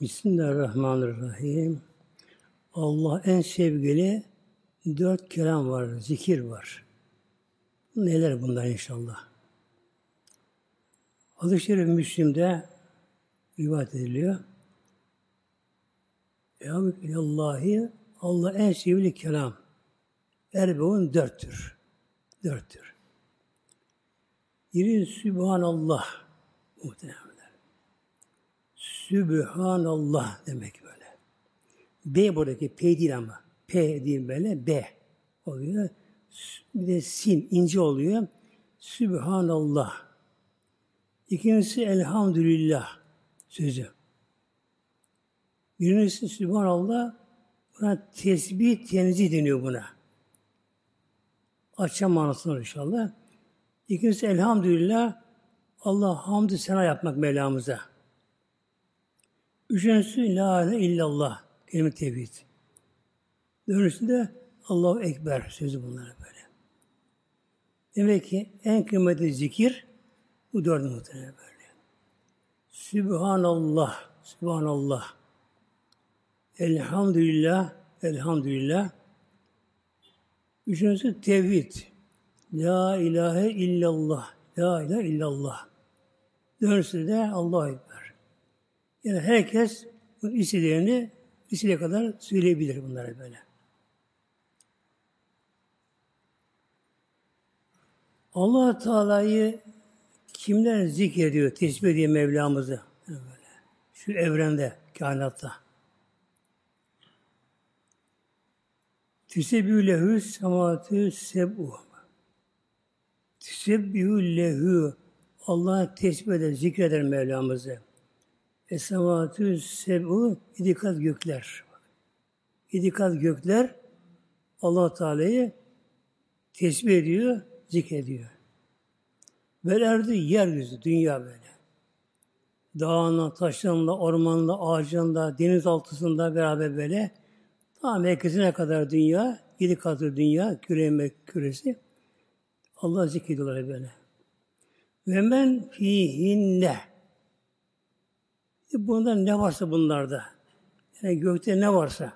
Bismillahirrahmanirrahim. Allah en sevgili dört kelam var, zikir var. Neler bunlar inşallah? Hadis-i Müslim'de rivayet ediliyor. Allahi Allah en sevgili kelam. Erbeun dörttür. Dörttür. Biri Sübhanallah muhtemelen. Sübhanallah demek böyle. B buradaki P değil ama. P değil böyle B oluyor. Bir de sin ince oluyor. Sübhanallah. İkincisi elhamdülillah sözü. Birincisi Sübhanallah buna tesbih tenzih deniyor buna. Açacağım manasını inşallah. İkincisi elhamdülillah Allah hamdü sena yapmak Mevlamıza. Üçüncüsü la ilahe illallah kelime tevhid. Dördüncüsü de Allahu Ekber sözü bunlar böyle. Demek ki en kıymetli zikir bu dördü muhtemelen böyle. Sübhanallah, Sübhanallah. Elhamdülillah, Elhamdülillah. Üçüncüsü tevhid. La ilahe illallah, La ilahe illallah. Dördüncüsü de Ekber. Yani herkes bu isimlerini istediği kadar söyleyebilir bunlara böyle. allah Teala'yı kimler zikrediyor, tesbih ediyor Mevlamızı? Böyle. Şu evrende, kainatta. Tüsebbihü lehü sematü seb'u. Tüsebbihü lehü Allah tesbih eder, zikreder Mevlamızı. Esamatü seb'u yedi kat gökler. Yedi kat gökler allah Teala'yı tesbih ediyor, zikrediyor. Belerdi yeryüzü, dünya böyle. Dağında, taşlarında, ormanında, ağacında, deniz altısında beraber böyle. Tam merkezine kadar dünya, yedi katı dünya, küre küresi. Allah zikrediyorlar böyle. Ve men fihinne. E bunda ne varsa bunlarda. Yani gökte ne varsa.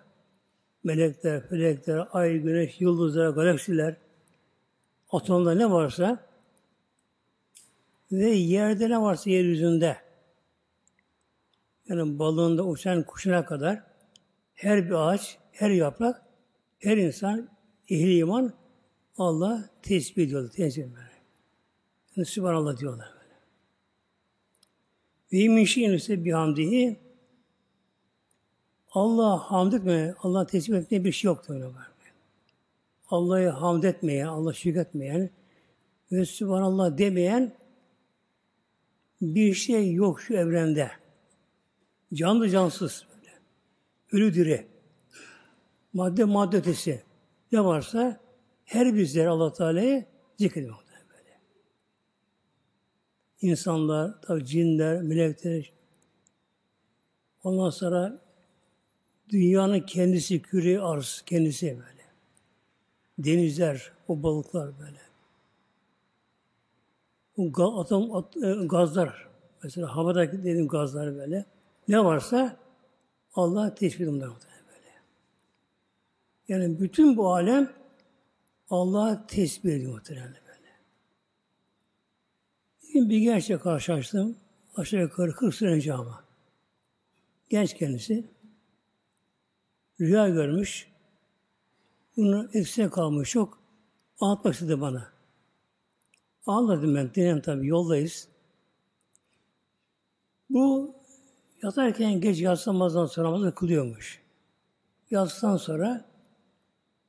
Melekler, felekler, ay, güneş, yıldızlar, galaksiler, atomda ne varsa ve yerde ne varsa yeryüzünde yani balığında uçan kuşuna kadar her bir ağaç, her yaprak, her insan ehli iman Allah tesbih ediyorlar. Tesbih böyle. Yani Sübhanallah diyorlar. Ve min şeyin ise bihamdihi Allah hamd etmeye, Allah tesbih etmeye bir şey yoktur. Allah'ı hamd etmeyen, Allah şükretmeyen ve Sübhanallah demeyen bir şey yok şu evrende. Canlı cansız böyle. Ölü diri. Madde madde ötesi. Ne varsa her bizler Allah Teala'yı zikrediyor. İnsanlar, tabi cinler, melekler, ondan sonra dünyanın kendisi, küre arz kendisi böyle. Denizler, o balıklar böyle. Bu atom at, e, gazlar, mesela havadaki dediğim gazlar böyle. Ne varsa Allah teşbih bunlar böyle. Yani bütün bu alem Allah tesbih ediyor muhtemelen böyle. Bir, gençle karşılaştım. Aşağı yukarı 40 sene önce ama. Genç kendisi. Rüya görmüş. Bunun etkisine kalmış çok. Anlatmak istedi bana. Anladım ben. Dinledim tabii. Yoldayız. Bu yatarken geç yatsı namazdan sonra namazı kılıyormuş. Yatsıdan sonra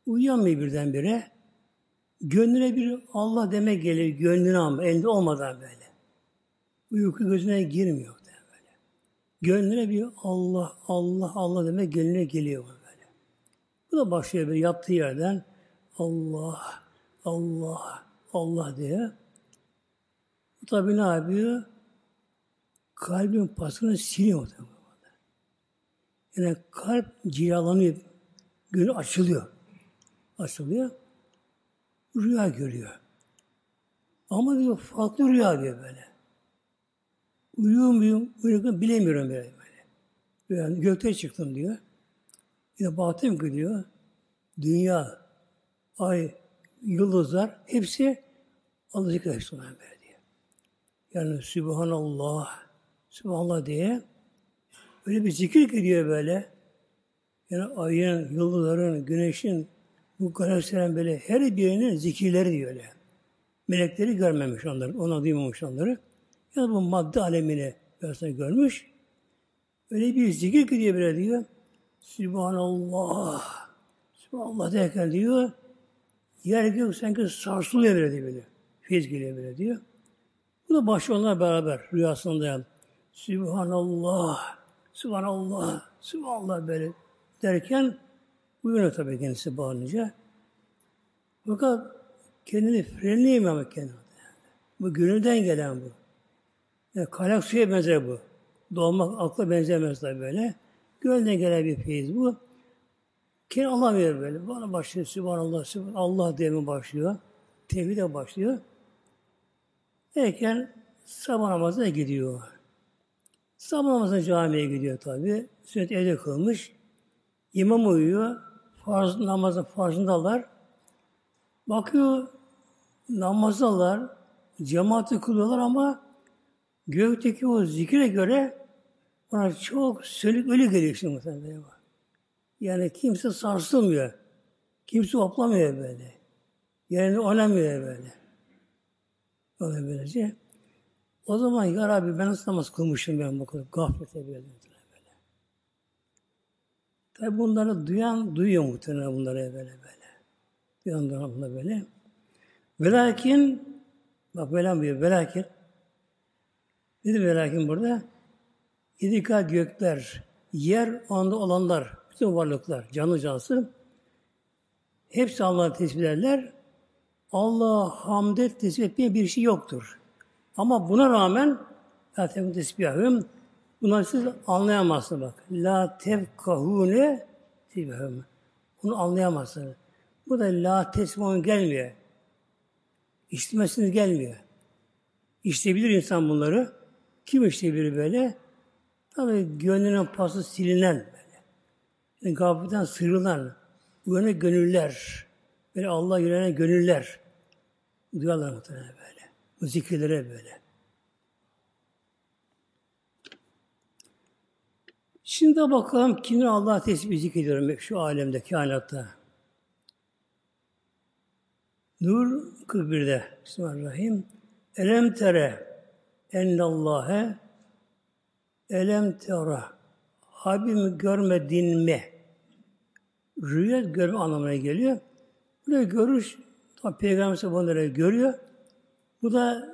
uyuyamıyor birdenbire. Gönlüne bir Allah demek geliyor. Gönlüne ama elinde olmadan böyle. Uyku gözüne girmiyor böyle. Gönlüne bir Allah, Allah, Allah demek gönlüne geliyor böyle. Bu da başlıyor böyle yattığı yerden Allah, Allah, Allah diye. Bu tabi ne yapıyor? Kalbin pasını siliyor. Yani kalp cilalanıyor. Gönül açılıyor. Açılıyor. Rüya görüyor. Ama diyor farklı rüya diyor böyle. Uyuyor muyum, uyuyor bilemiyorum böyle. böyle. Yani gökte çıktım diyor. De baktım ki diyor, dünya, ay, yıldızlar hepsi Allah zikretsin böyle diyor. Yani Sübhanallah, Sübhanallah diye öyle bir zikir gidiyor böyle. Yani ayın, yıldızların, güneşin, bu galaksilerin böyle her birinin zikirleri diyor öyle. Melekleri görmemiş onları, ona duymamış onları. Yani bu madde alemini versene görmüş. Öyle bir zikir gidiyor böyle diyor. Sübhanallah. Sübhanallah derken diyor. Yer gök sanki sarsılıyor böyle diyor böyle. Feyiz geliyor böyle diyor. Bu da başlıyorlar beraber rüyasında. Sübhanallah. Sübhanallah. Sübhanallah böyle derken uyanıyor tabii kendisi bağlanınca. Fakat kendini frenleyemiyor kendini. Bu gönülden gelen bu. Yani kaynak suya benzer bu. Doğmak akla benzemez tabi böyle. Gönülden gelen bir feyiz bu. Kendi Allah verir böyle. Bana başlıyor Sübhanallah, Sübhanallah Allah diye başlıyor. Tevhide başlıyor. Derken sabah namazına gidiyor. Sabah namazına camiye gidiyor tabi. Sünnet evde kılmış. İmam uyuyor. Farz, namazın farzındalar. Bakıyor namazdalar. Cemaati kılıyorlar ama gökteki o zikre göre ona çok sönük ölü geliyor şimdi muhtemelen. Yani kimse sarsılmıyor. Kimse hoplamıyor böyle. Yerini oynamıyor böyle. Öyle böylece. O zaman ya Rabbi ben nasıl namaz kılmışım ben bu kadar gaflete böyle. böyle. Tabi bunları duyan duyuyor muhtemelen bunları böyle böyle. Duyan duyan bunları böyle. Velakin bak böyle diyor velakin Nedir velakin burada? Yedi kat gökler, yer onda olanlar, bütün varlıklar, canlı cansı hepsi Allah'ı tesbih ederler. Allah hamdet tesbih etmeye bir şey yoktur. Ama buna rağmen la tevkûn tesbihahum bunları siz anlayamazsınız bak. La tevkahune tesbihahum. Bunu anlayamazsınız. Bu da la tesbihahum gelmiyor. İşlemesiniz gelmiyor. İşleyebilir insan bunları. Kim işleyebilir böyle? Tabi gönlünün pası silinen böyle. Yani gafletten sıyrılan, uyanık gönüller, böyle Allah yönelen gönüller duyarlar muhtemelen böyle. Bu zikirlere böyle. Şimdi bakalım kimler Allah tesbih zikrediyor şu alemde, kainatta. Nur 41'de. Bismillahirrahmanirrahim. Elem tere ennallâhe elem tera Habibimi görmedin mi? Rüya görme anlamına geliyor. Burada görüş tabi Peygamber bunları görüyor. Bu da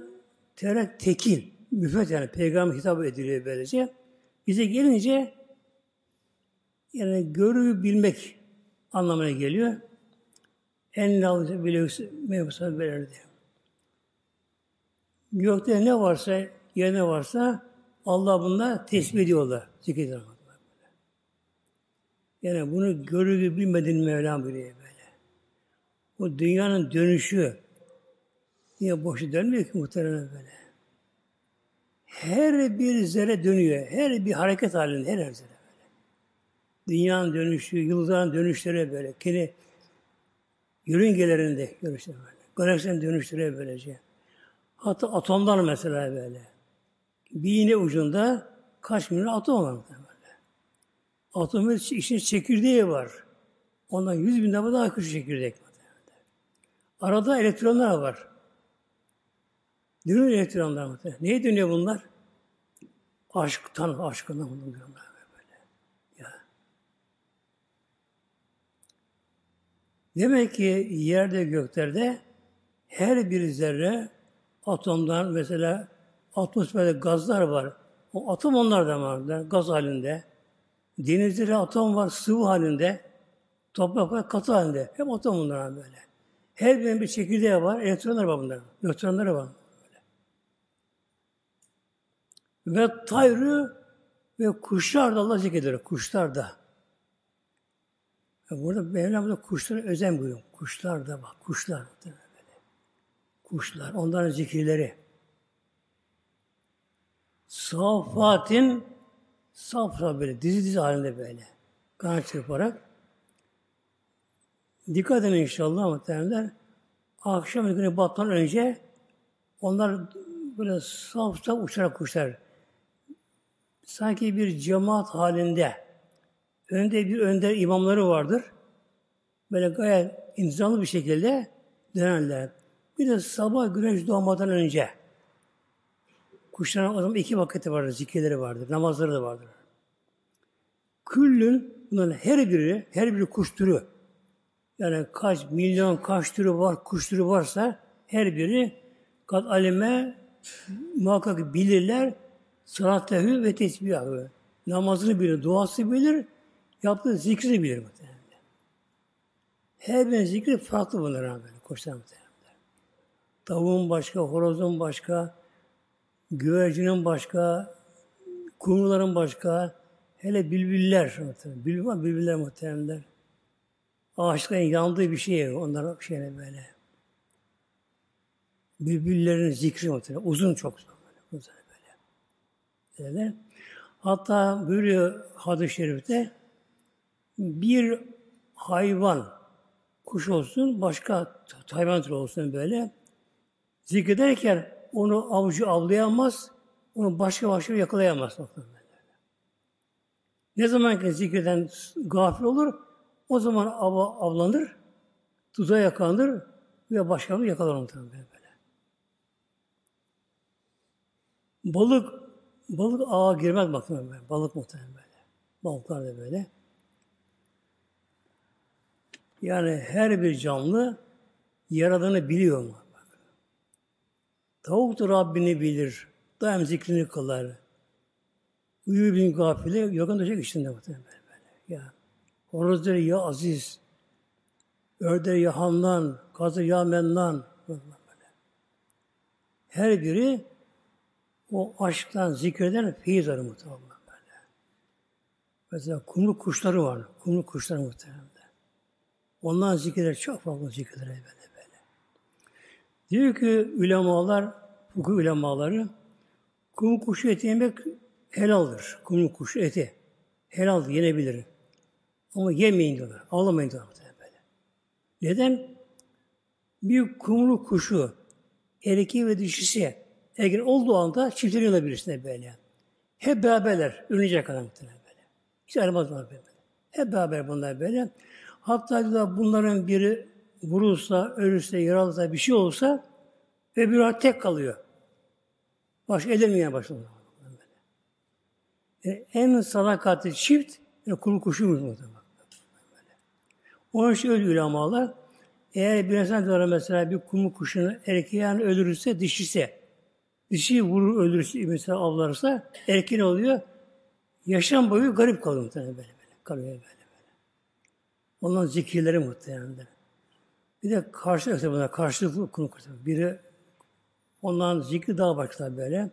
terek tekil, müfet yani Peygamber hitap ediliyor böylece. Bize gelince yani görüyü bilmek anlamına geliyor. En lavzı bile mevzusu belirdi. Gökte ne varsa, yer ne varsa Allah bunda tesbih ediyorlar. Zikrediyorlar. Yani bunu görür bilmedin Mevlam buyuruyor böyle. Bu dünyanın dönüşü niye boşu dönmüyor ki muhtemelen böyle. Her bir zerre dönüyor. Her bir hareket halinde her zerre böyle. Dünyanın dönüşü, yıldızların dönüşleri böyle. Kendi yörüngelerinde görüşler böyle. Galaksilerin dönüşleri böylece. Hatta atomlar mesela böyle. Bir iğne ucunda kaç milyon atom var böyle. Atomun içinde çekirdeği var. Ondan yüz bin defa daha küçük çekirdek. Arada elektronlar var. Dönüyor elektronlar mı? Neye dönüyor bunlar? Aşktan, aşkından bunlar böyle. Ya. Demek ki yerde göklerde her bir zerre atomdan mesela atmosferde gazlar var. O atom onlardan var. Gaz halinde. Denizde atom var sıvı halinde. Toprak var katı halinde. Hep atom bunlar böyle. Her birinin bir çekirdeği var. Elektronlar var bunların. Nötronları var. Böyle. Ve tayrı ve kuşlar da Allah zikrediyor. Kuşlar da. Burada Mevlam da kuşlara özen buyuruyor. Kuşlar da bak. Kuşlar. Böyle. Kuşlar. Onların zikirleri. Safatin Saf saf böyle dizi dizi halinde böyle. Kanat çırparak. Dikkat edin inşallah muhtemelenler. Akşam günü batmadan önce onlar böyle saf saf uçarak kuşlar. Sanki bir cemaat halinde önde bir önder imamları vardır. Böyle gayet intizamlı bir şekilde dönerler. Bir de sabah güneş doğmadan önce kuşların o zaman iki vakiti vardır, zikirleri vardır, namazları da vardır. Küllün bunların her biri, her biri kuş türü. Yani kaç milyon kaç türü var, kuş türü varsa her biri kat alime muhakkak bilirler salatehü ve tesbihahü. Namazını bilir, duası bilir, yaptığı zikri bilir muhtemelen. Her bir zikri farklı bunlara böyle koşlar muhtemelen. Tavuğun başka, horozun başka, güvercinin başka, kumruların başka, hele bülbüller, bülbül var, bülbüller muhteremler. Ağaçların yandığı bir şey onlar şeyle böyle. Bülbüllerin zikri muhterem, uzun çok böyle, uzun böyle. Öyle. Hatta buyuruyor hadis-i şerifte bir hayvan, kuş olsun, başka hayvan türü olsun böyle zikrederken onu avcı avlayamaz, onu başka başka yakalayamaz. Ne zaman ki zikreden gafil olur, o zaman av, avlanır, tuzağa yakalanır ve başkalarını yakalar muhtemelen böyle. Balık, balık ağa girmez muhtemelen böyle. Balık muhtemelen böyle. Balıklar da böyle. Yani her bir canlı yaradığını biliyor mu? Tavuk da Rabbini bilir. Daim zikrini kılar. Uyuyor bin gafile, yorgan döşek içinde muhtemelen. Ya. Horozları ya aziz, ördeği ya handan, kazı ya mennan. Her biri o aşktan zikreden feyiz arı muhtemelen böyle. Mesela kumlu kuşları var. Kumlu kuşları muhtemelen. Ondan zikreder, çok fazla böyle böyle. Diyor ki ulemalar, fukûh ulemaları, kum kuşu eti yemek helaldir. Kum kuşu eti. Helaldir, yenebilir. Ama yemeyin diyorlar. Ağlamayın diyorlar. Böyle. Neden? Bir kumru kuşu erkeği ve dişisi eğer olduğu anda çiftleniyorlar birisine böyle. Hep beraberler. Ölünecek kadar muhtemelen böyle. Hiç ayrılmazlar böyle. Hep beraber bunlar böyle. Hatta da bunların biri vurulsa, ölürse, yaralısa bir şey olsa öbürü tek kalıyor. Baş edilmeye başladı. Yani en sadakatli çift yani kuru kuşumuz muhtemelen. Onun için öyle ulamalar eğer bir insan diyorlar mesela bir kumu kuşunu erkeği yani öldürürse dişisi dişi vurur öldürürse mesela avlarsa erkeğin oluyor yaşam boyu garip kalıyor muhtemelen böyle böyle. Kalıyor böyle böyle. Onların zikirleri muhtemelen. Bir de karşı buna karşılıklı konu kurtar. Biri ondan zikri daha başlar böyle.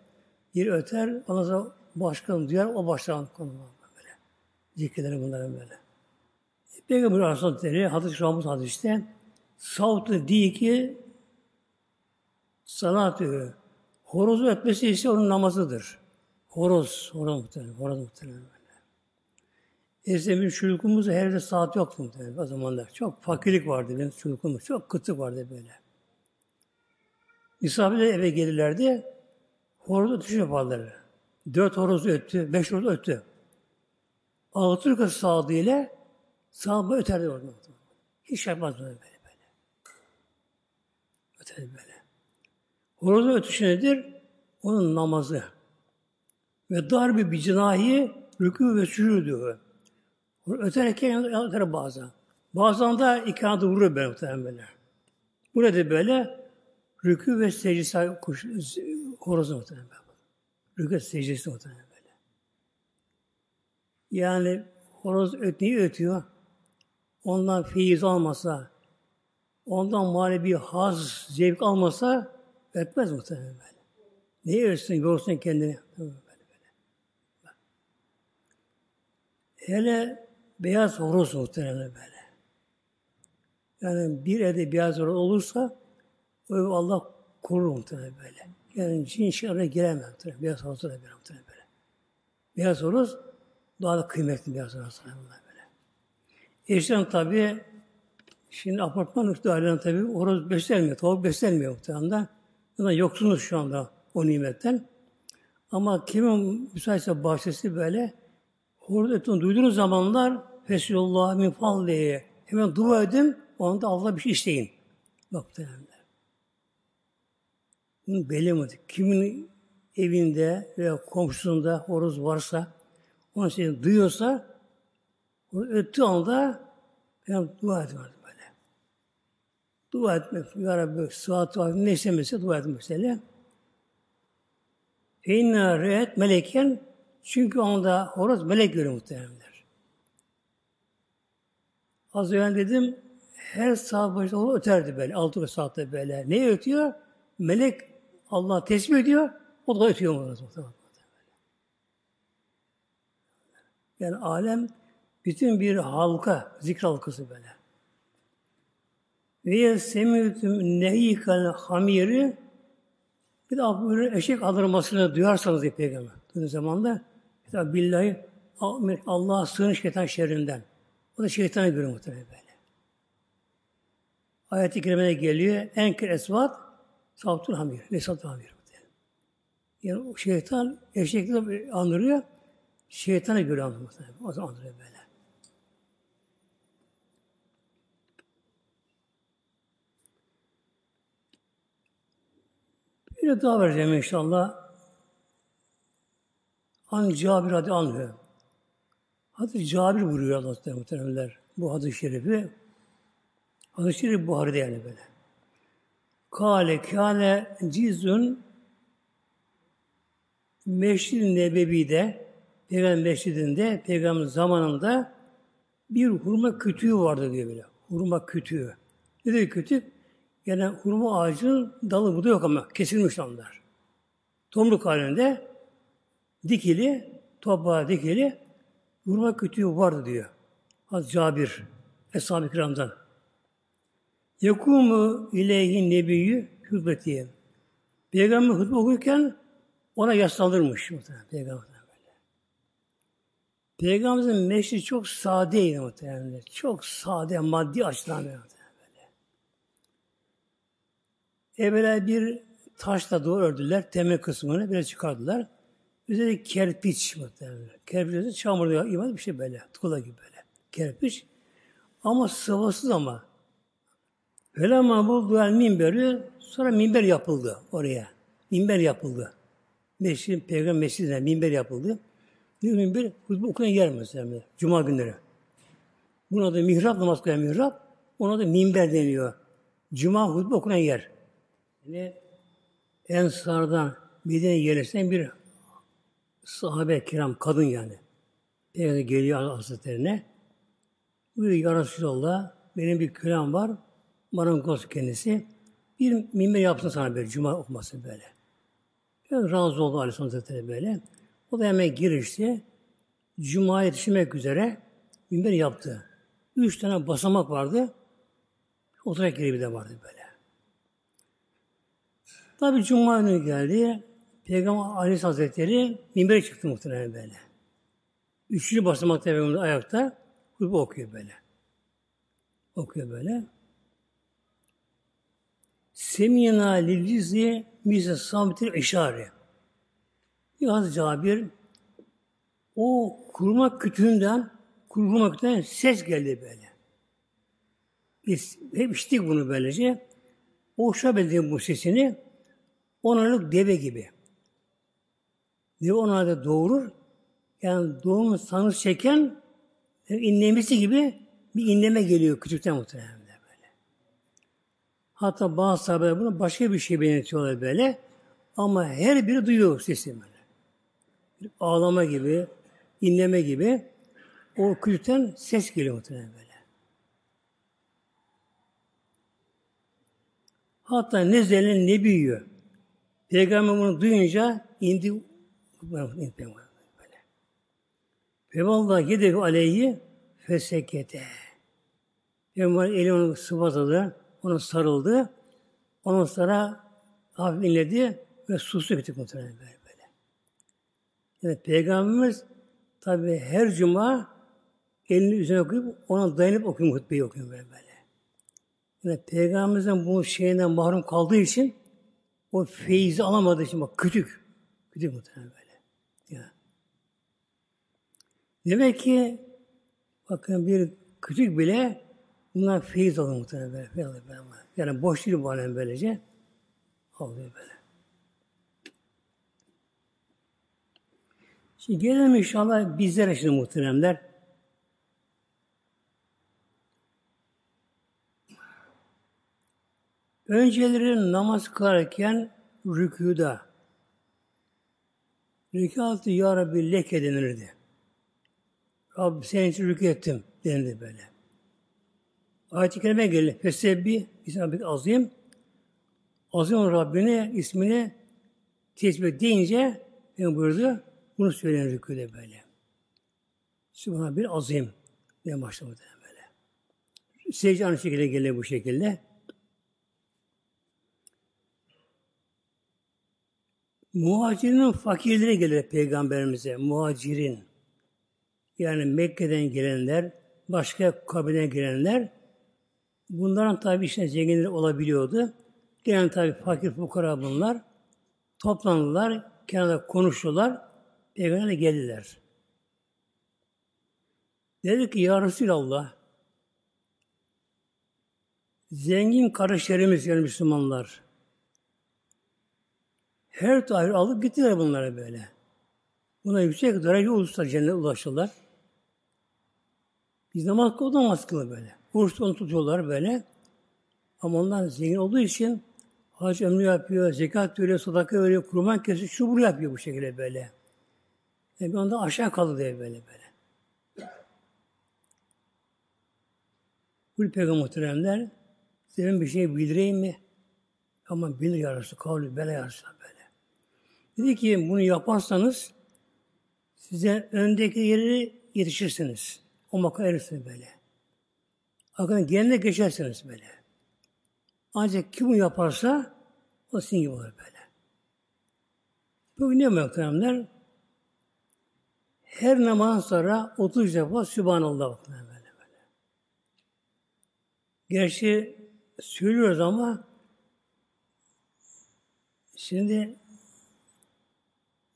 Bir öter, ondan sonra başkanım duyar, o başlar konu böyle. Zikirleri bunların böyle. Peygamber Aleyhisselatü hadis-i Ramuz hadiste savtı değil ki sanatı horozu ötmesi ise onun namazıdır. Horoz, horoz muhtemelen, horoz muhtemelen. Eskiden bir çocukluğumuz her yerde saat yoktu o zamanlar. Çok fakirlik vardı benim çocukluğumuz. Çok kıtlık vardı böyle. Misafirler eve gelirlerdi. Horoz ötüş yaparlar. Dört horoz öttü, beş horoz öttü. Alaturka sağdığıyla sağ öterdi orada. Hiç yapmaz böyle böyle. böyle. Öterdi böyle. Horozun ötüşü nedir? Onun namazı. Ve darbi bir cinahi rükû ve sürü diyor. Öterken öter bazen. Bazen de iki adı vurur böyle muhtemelen böyle. Burada böyle rükû ve secdesi kuş, horozu muhtemelen böyle. Rükû ve secdesi muhtemelen böyle. Yani horoz ötneyi ötüyor. Ondan feyiz almasa, ondan bir haz, zevk almasa ötmez muhtemelen böyle. Niye ölsün, yorsun kendini? Böyle, böyle. Hele beyaz horoz muhtemelen böyle. Yani bir evde beyaz horoz olursa ev Allah korur muhtemelen böyle. Yani cin şerre giremez muhtemelen. Beyaz horoz da böyle muhtemelen böyle. Beyaz horoz daha da kıymetli bir hazır böyle. Eşten tabi şimdi apartman dairelerinde tabi horoz beslenmiyor, tavuk beslenmiyor muhtemelen. Yani yoksunuz şu anda o nimetten. Ama kimin müsaitse bahçesi böyle horoz etini duyduğunuz zamanlar Fesulullah min falliye hemen dua edin, o anda Allah bir şey isteyin. Bak muhtemelen. Bunu belli Kimin evinde veya komşusunda horoz varsa, onu seni duyuyorsa, onu öttüğü anda ben dua ediyorum böyle. Dua etmek, Ya Rabbi, sıhhat, ne istemese dua etmek mesela. Feinna re'et meleken çünkü onda horoz melek görüyor muhtemelenler. Az önce dedim her saat başında o öterdi böyle. Altı saatte böyle. Ne ötüyor? Melek Allah tesbih ediyor. O da ötüyor mu? Yani alem bütün bir halka, zikr halkası böyle. Ve semiyetüm nehikal hamiri bir de böyle eşek aldırmasını duyarsanız diye peygamber. Duyduğunuz zaman da billahi Allah'a sığın şeytan şerrinden. O da şeytana göre muhtemelen böyle. Ayet-i kerimede geliyor. Enker esvat savtul hamir. Ve savtul hamir. Yani şeytan eşekle andırıyor. Şeytana göre andırıyor. O zaman andırıyor böyle. Bir daha vereceğim inşallah. An Cabir adı anlıyor. Hadis Cabir vuruyor Allah muhteremler. Bu hadis-i şerifi. Hadis-i şerif Buhari'de yani böyle. Kale kâne cizun Meşrid-i Nebevi'de, Peygamber Meşridinde, Peygamber zamanında bir hurma kütüğü vardı diyor böyle. Hurma kütüğü. Ne diyor kütük? Yani hurma ağacının dalı burada yok ama kesilmiş onlar. Tomruk halinde dikili, toprağa dikili hurma kütüğü vardı diyor. Az Cabir, Eshab-ı Kiram'dan. Yekumu ileyhi nebiyyü hübbetiye. Peygamber hutbe okurken ona yaslanırmış Peygamber böyle. Peygamberimizin meşri çok sadeydi muhtemelen. Çok sade, maddi açıdan böyle. Evvela bir taşla doğru ördüler, temel kısmını biraz çıkardılar. Üzeri kerpiç muhtemelen. Kerpiç çamurda iman bir şey böyle, tuğla gibi böyle. Kerpiç. Ama sıvasız ama. Velama buldu el minberi, sonra minber yapıldı oraya. Minber yapıldı. Mescid, Peygamber mescidine minber yapıldı. Bir minber hutbe okuyan yer mesela. Cuma günleri. Buna da mihrap namaz kılan mihrap. Ona da minber deniyor. Cuma hutbe okunan yer. Yani Ensar'dan Medine'ye yerleşen bir sahabe kiram kadın yani. Peygamber geliyor Hazretlerine. Buyuruyor Ya Resulallah benim bir kölem var. Marangoz kendisi. Bir minber yapsın sana böyle cuma okuması böyle. Yani razı oldu Aleyhisselam Hazretleri böyle. O da hemen girişti. Cuma'ya yetişmek üzere minber yaptı. Üç tane basamak vardı. Oturak yeri bir de vardı böyle. Tabi Cuma günü geldi. Peygamber Aleyhisselam Hazretleri minbere çıktı muhtemelen böyle. Üçüncü basamakta Peygamber ayakta hutbe okuyor böyle. Okuyor böyle. Semina lilcizi mise sabitil işare. Yaz Cabir o kurma kütüğünden kurma kütüğünden ses geldi böyle. Biz hep içtik bunu böylece. O şabildi bu sesini onarlık deve gibi. Deve onarda doğurur. Yani doğum sanır çeken inlemesi gibi bir inleme geliyor küçükten muhtemelen. Hatta bazı sahabeler bunu başka bir şey benziyorlar böyle. Ama her biri duyuyor sesi böyle. Bir ağlama gibi, inleme gibi o külten ses geliyor muhtemelen böyle. Hatta ne zelin ne büyüyor. Peygamber bunu duyunca indi böyle. Vallahi yedevi aleyhi fesekete. Peygamber eli onu sıvazladı. Ona sarıldı. Ondan sonra hafif inledi ve sustu küçük muhtemelen böyle. böyle. Yani Peygamberimiz tabi her cuma elini üzerine koyup ona dayanıp okuyor hutbeyi okuyor böyle böyle. Yani Peygamberimizin bu şeyinden mahrum kaldığı için o feyzi alamadığı için bak küçük. Küçük muhtemelen böyle. Ya. Demek ki bakın bir küçük bile bunlar feyiz alır muhtemelen böyle. Feyiz alır. Yani boş değil bu alem böylece. Alıyor böyle. Şimdi gelelim inşallah bizlere şimdi muhteremler. Önceleri namaz kılarken rükûda rükûatı Ya Rabbi leke denirdi. Rabbi senin için rükû ettim denildi böyle. Ayet-i Kerime gelir. Fesebbi İslam azim. Azim Rabbine ismini tesbih deyince ben buyurdu. Bunu söyleyen rükûde böyle. Sübhane bir azim diye başlamadı böyle. Secde aynı şekilde gelir bu şekilde. Muhacirin fakirleri gelir peygamberimize. Muhacirin. Yani Mekke'den gelenler, başka kabileden gelenler bunların tabi işte zenginleri olabiliyordu. Gelen tabi fakir fukara bunlar. Toplandılar, kenarda konuştular. Peygamber'e geldiler. Dedi ki Ya Resulallah zengin kardeşlerimiz yani Müslümanlar her tahir alıp gittiler bunlara böyle. Buna yüksek derece uluslar cennete ulaştılar. Biz namaz kılıyor, namaz böyle. Oruç onu tutuyorlar böyle. Ama onlar zengin olduğu için hac ömrü yapıyor, zekat veriyor, sadaka veriyor, kurban kesiyor, şu bunu yapıyor bu şekilde böyle. E bir anda aşağı kaldı diye böyle böyle. Bu peygamber muhteremler size bir şey bildireyim mi? Ama bilir ya Resulallah, kavli bela ya Resulallah böyle. Dedi ki bunu yaparsanız size öndeki yeri yetişirsiniz. O makam erirsiniz böyle. Arkadan gelene geçersiniz böyle. Ancak kim bunu yaparsa o sizin gibi olur böyle. Bugün ne muhteremler? Her namaz sonra 30 defa Sübhanallah böyle böyle. Gerçi söylüyoruz ama şimdi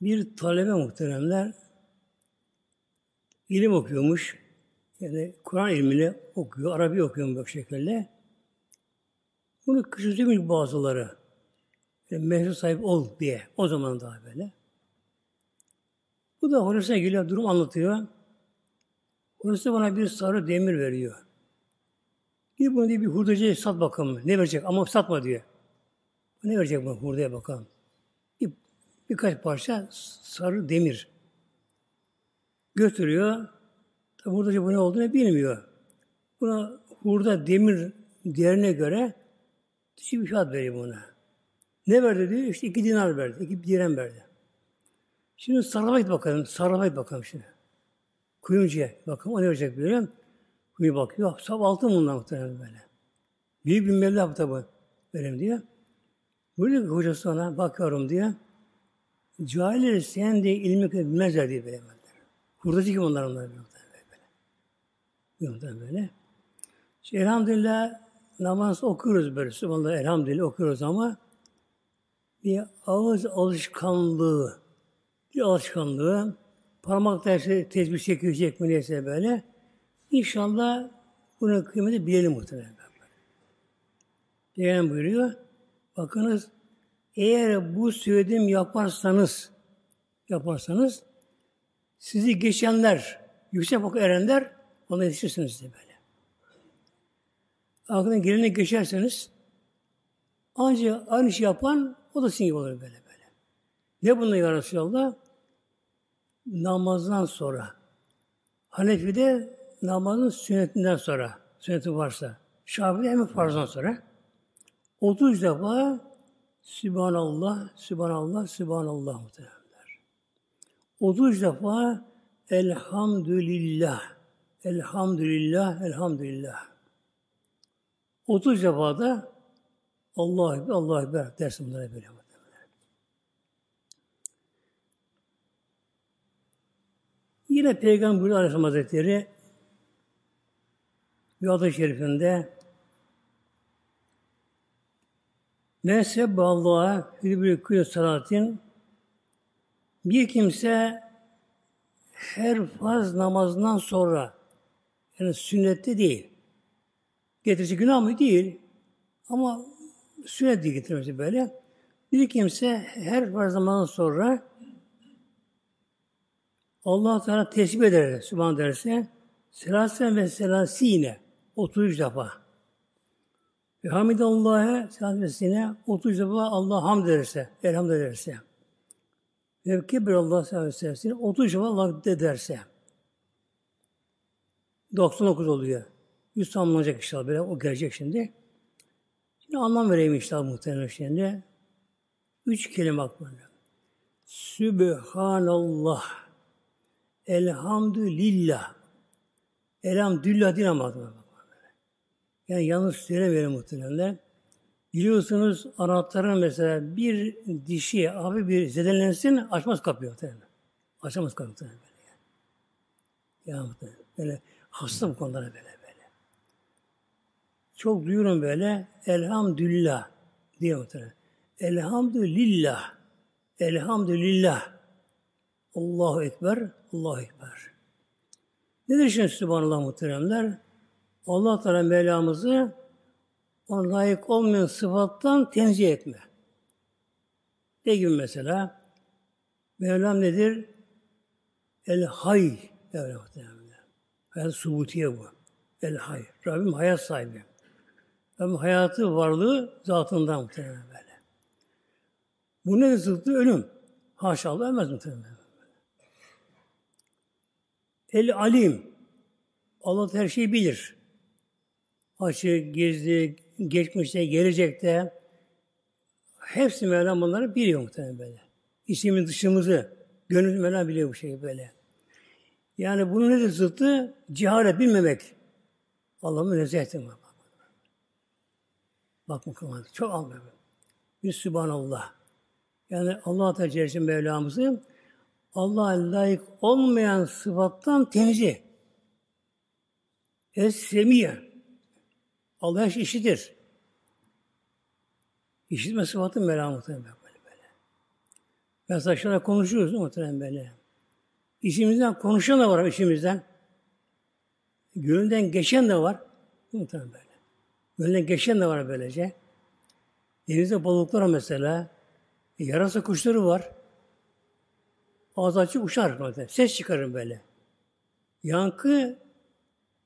bir talebe muhteremler ilim okuyormuş. Yani Kur'an ilmini okuyor, Arabi okuyor bu şekilde. Bunu küçültmüş bazıları. Yani sahip ol diye. O zaman daha böyle. Bu da hocasına geliyor, durum anlatıyor. Hocası bana bir sarı demir veriyor. Bir bunu diye bir hurdacıya sat bakalım. Ne verecek? Ama satma diyor. Ne verecek bu hurdaya bakalım. Bir, birkaç parça sarı demir. Götürüyor. Tabi hurdacı bu ne olduğunu bilmiyor. Buna hurda demir değerine göre düşük bir fiyat veriyor buna. Ne verdi diyor? İşte iki dinar verdi. iki dirhem verdi. Şimdi sarrafa git bakalım. Sarrafa git bakalım şimdi. Kuyumcuya bakalım. O ne verecek biliyor Kuyu bakıyor. Sab altın bunlar muhtemelen böyle. Büyük bir meblağ tabi verim diyor. Böyle ki hocası ona bakıyorum diye. Cahilleri sen de ilmi bilmezler diye böyle. Hurdacı kim onlar onlar böyle. Böyle. İşte elhamdülillah namaz okuyoruz böyle. Subhanallah elhamdülillah okuyoruz ama bir ağız alışkanlığı bir alışkanlığı parmakta işte tezbih çekilecek mi neyse böyle İnşallah bunun kıymeti bilelim muhtemelen. Peygamber buyuruyor. Bakınız eğer bu söylediğim yaparsanız yaparsanız sizi geçenler, yüksek makam erenler ona yetişirsiniz diye böyle. Aklına gelene geçerseniz ancak aynı şey yapan o da sizin olur böyle böyle. Ne bununla ya Resulallah? Namazdan sonra. Hanefi'de namazın sünnetinden sonra, sünneti varsa, Şafii'de hemen farzdan sonra 30 defa Sübhanallah, Sübhanallah, Sübhanallah muhtemelenler. 30 defa Elhamdülillah, Elhamdülillah, Elhamdülillah. 30 defa da Allah Ekber, Allah Ekber dersin bunlara böyle. Yine Peygamber Aleyhisselam Hazretleri adı şerifinde Menseb Allah'a hüdübü kıyı salatin bir kimse her farz namazından sonra yani sünnette değil. Getirisi günah mı? Değil. Ama sünnet diye getirmesi böyle. Bir kimse her farz namazından sonra Allah Teala tesbih eder, Sübhan derse selasen ve selasine 33 defa. Ve hamidallah'a selasen ve selasine 33 defa Allah hamd ederse, elhamd ederse. Ve kibir Allah sellem 30 defa Allah de derse. 99 oluyor. 100 tamamlanacak inşallah böyle o gelecek şimdi. Şimdi anlam vereyim inşallah muhtemelen şimdi. Üç kelime aklımda. Sübhanallah. Elhamdülillah. Elhamdülillah değil ama. Yani yanlış söylemeyelim muhtemelen. Biliyorsunuz anahtarın mesela bir dişi abi bir zedelensin açmaz kapıyı. Açamaz kapıyı muhtemelen böyle. Ya muhtemelen. Böyle hasta bu konulara böyle böyle. Çok duyuyorum böyle elhamdülillah diye muhtemelen. Elhamdülillah. Elhamdülillah. Allahu Ekber, Allahu Ekber. Nedir şimdi Sübhanallah muhteremler? Allah Teala Mevlamızı ona layık olmayan sıfattan tenzih etme. Ne gibi mesela? Mevlam nedir? El Hay. Mevlam muhteremler. Hayat subutiye bu. El Hay. Rabbim hayat sahibi. Rabbim hayatı, varlığı zatından muhtemelen böyle. Bu ne zıttı? Ölüm. Haşa Allah ölmez muhtemelen. El alim. Allah her şeyi bilir. Açık, gizli, geçmişte, gelecekte. Hepsi Mevlam bunları biliyor muhtemelen böyle. İçimiz dışımızı, gönül Mevlam biliyor bu şeyi böyle. Yani bunun nedir zıttı? Cehalet bilmemek. Allah'ın münezzehtir. Bak Bak bakalım. Çok anlıyor. Bir Sübhanallah. Yani Allah Teala Celle Mevlamızı Allah'a layık olmayan sıfattan tenzih. Es-Semiye. Allah her şey işitir. İşitme sıfatı Mevla böyle böyle. Mesela şuna konuşuyoruz muhtemelen böyle. İçimizden konuşan da var içimizden. Gönülden geçen de var. Muhtemelen böyle. Gönülden geçen de var böylece. Denizde balıklar mesela. Yarasa kuşları var. Ağzı açık uçar böyle. Ses çıkarır böyle. Yankı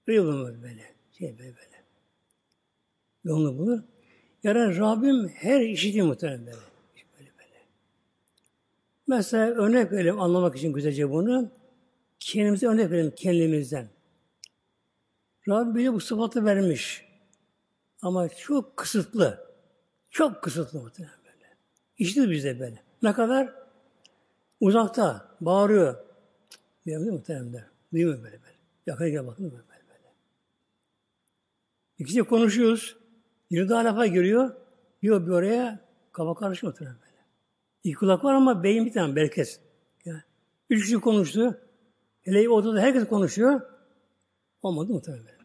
böyle bulunur böyle. Şey böyle böyle. Yolunu bulur. Yani Rabbim her işitiyor muhtemelen böyle. Böyle böyle. Mesela örnek verelim anlamak için güzelce bunu. Kendimize örnek verelim kendimizden. Rabbim bize bu sıfatı vermiş. Ama çok kısıtlı. Çok kısıtlı muhtemelen böyle. İşte bizde böyle. Ne kadar? Uzakta bağırıyor. Duyuyor mu muhteremler? Duyuyor böyle böyle. Yakına gel bakın böyle böyle. İkisi konuşuyoruz. Biri daha lafa giriyor. Diyor bir oraya kafa karışıyor muhterem böyle. İki kulak var ama beyin bir tane berkes. Ya. Üç kişi konuştu. Hele odada herkes konuşuyor. Olmadı böyle.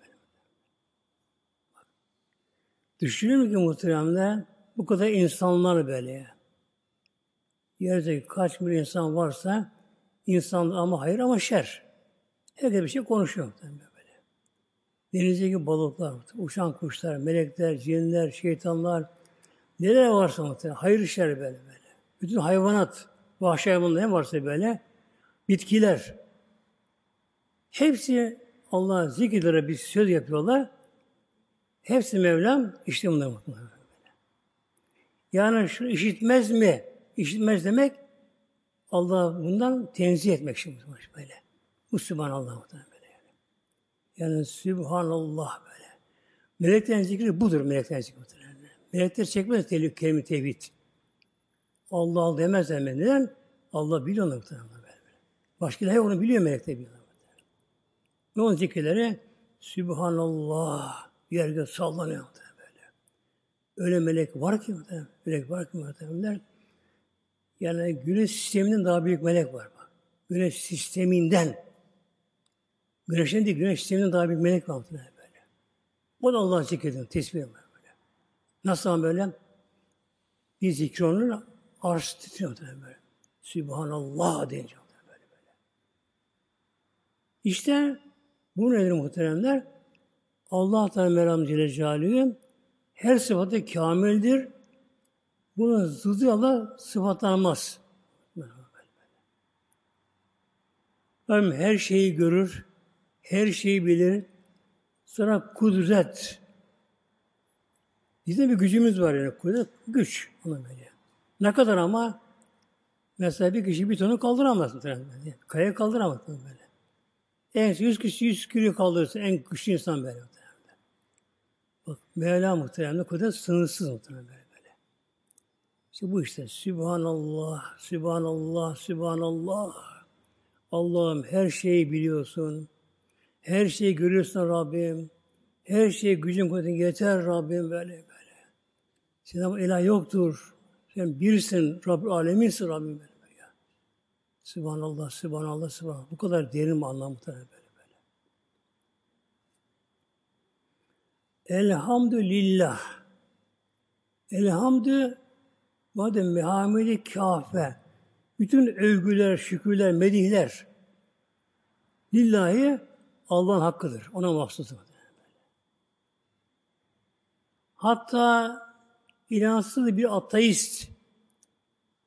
Düşünün ki muhteremler bu kadar insanlar böyle. Yerde kaç milyon insan varsa insan ama hayır ama şer. Herkes bir şey konuşuyor böyle. Denizdeki balıklar, uçan kuşlar, melekler, cinler, şeytanlar, neler varsa muhtemelen, hayır şer böyle böyle. Bütün hayvanat, vahşi hayvanlar ne varsa böyle, bitkiler, hepsi Allah zikirlere bir söz yapıyorlar. Hepsi Mevlam işte bunlar böyle. Yani şu işitmez mi? İşitmez demek Allah bundan tenzih etmek şimdi böyle. Bu Sübhanallah böyle yani. Yani Sübhanallah böyle. Meleklerin zikri budur meleklerin zikri. Melekler çekmez kelime tevhid. Allah Allah demezler neden? Allah biliyor muhtemelen böyle. Başka ilahi onu biliyor melekler biliyor. Ne onun zikirleri? Sübhanallah. Yer gök sallanıyor muhtemelen böyle. Öyle melek var ki muhtemelen. Melek var ki muhtemelen. Yani güneş sisteminden daha büyük melek var. Bak. Güneş sisteminden Güneşin değil, güneş sisteminden daha bir melek var böyle. O da Allah'ı zikrediyor, tesbih böyle. Nasıl böyle? Bir zikri onun arş titriyor böyle. Sübhanallah deyince böyle böyle. İşte bu nedir muhteremler? Allah Teala Meram Celle her sıfatı kamildir. Bunun zıddı Allah sıfatlanmaz. Rabbim her şeyi görür, her şeyi bilir. Sonra kudret. Bizde bir gücümüz var yani. Kudret, güç. Ona böyle. Ne kadar ama mesela bir kişi bir tonu kaldıramaz. Kaya kaldıramaz böyle. En yüz kişi yüz kilo kaldırırsa en güçlü insan böyle. Bak Mevla muhteremde kudret sınırsız muhterem böyle böyle. İşte bu işte. Sübhanallah, Sübhanallah, Sübhanallah. Allah'ım her şeyi biliyorsun. Her şeyi görüyorsun Rabbim. Her şeye gücün kudretin yeter Rabbim böyle böyle. Senin ama ilah yoktur. Sen birsin, Rabbim aleminsin Rabbim böyle böyle. Sübhanallah, Sübhanallah, Sübhanallah. Bu kadar derin anlamı böyle böyle. Elhamdülillah. Elhamdü madem mehamidi kafe. Bütün övgüler, şükürler, medihler lillahi Allah'ın hakkıdır. Ona mahsustur. Hatta inansız bir ateist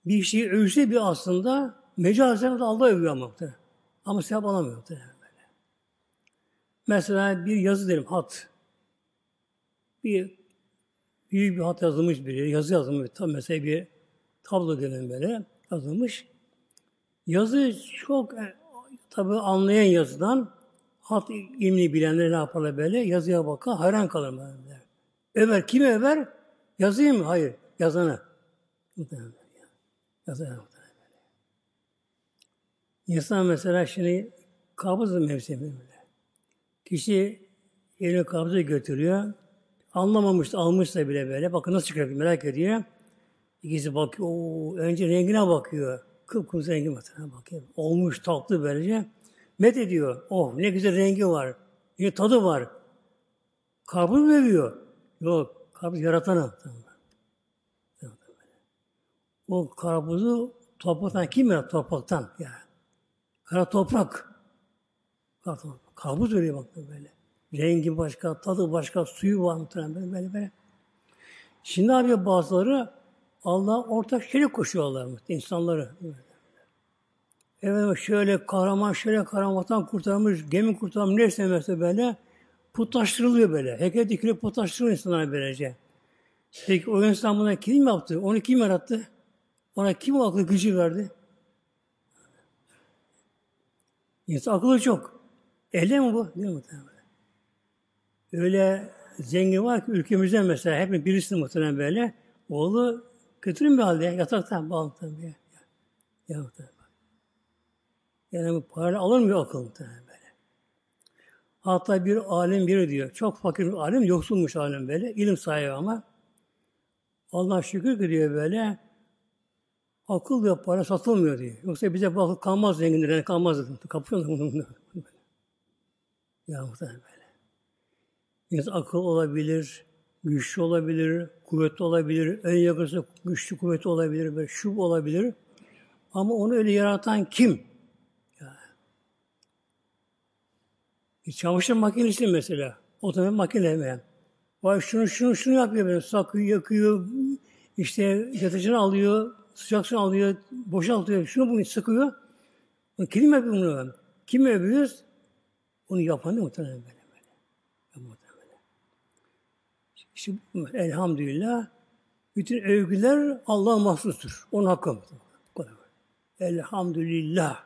bir şeyi övse bir aslında mecazen Allah övüyor ama. Ama sevap alamıyor. Böyle. Mesela bir yazı derim, hat. Bir büyük bir hat yazılmış biri, yazı yazılmış. Tam mesela bir tablo dedim böyle yazılmış. Yazı çok e, tabi anlayan yazıdan hat ilmini bilenler ne yaparlar böyle? Yazıya bakar, hayran kalır böyle. Över, kimi över? Yazıyı mı? Hayır, yazanı. Yazanı. İnsan mesela şimdi kabız mevsimi böyle. Kişi elini kabza götürüyor. Anlamamış, almışsa bile böyle. Bakın nasıl çıkıyor merak ediyor. İkisi bakıyor. Oo, önce rengine bakıyor. Kıpkırmızı rengi bakıyor. Olmuş tatlı böylece. Met ediyor. Oh ne güzel rengi var. Ne tadı var. Mu veriyor? Yok. Karpuz yaratana. O karpuzu topraktan kim yarattı? Topraktan. Yani. Kara toprak. Karpuz veriyor bak böyle. Rengi başka, tadı başka, suyu var muhtemelen böyle böyle. böyle. Şimdi abi bazıları Allah ortak şerif koşuyorlar insanları. Evet şöyle kahraman, şöyle kahramandan kurtarmış, gemi kurtarmış, neyse mesela böyle putlaştırılıyor böyle. Heykel dikilip putlaştırılıyor insanlar böylece. Peki o insan buna kim yaptı? Onu kim yarattı? Ona kim aklı gücü verdi? İnsan akıllı çok. Elde mi bu? Değil mi? Öyle zengin var ki ülkemizden mesela hep birisi muhtemelen böyle. Oğlu kötü bir halde yatakta bağlı tabii. Ya, ya, yani bu parayla alınmıyor akıl muhtemelen. Hatta bir alim biri diyor. Çok fakir bir alim, yoksulmuş alim böyle. ilim sahibi ama. Allah şükür ki diyor böyle. Akıl ve para satılmıyor diyor. Yoksa bize bu akıl kalmaz zenginler. Yani kalmaz. Kapıyor bunu. ya muhtemelen böyle. Yani akıl olabilir, güçlü olabilir, kuvvetli olabilir, ön yakası güçlü, kuvvetli olabilir, böyle şu olabilir. Ama onu öyle yaratan kim? Bir çamaşır makinesi mesela. Otomatik makine mi? Vay şunu şunu şunu yapıyor böyle. Sakıyor, yakıyor, işte yatıcını alıyor, sıcak su alıyor, boşaltıyor, şunu bunu sıkıyor. Kim yapıyor bunu? Kim yapıyoruz? Onu yapan da muhtemelen böyle. böyle. Muhtemelen. İşte elhamdülillah bütün övgüler Allah'a mahsustur. Onun hakkı. Elhamdülillah.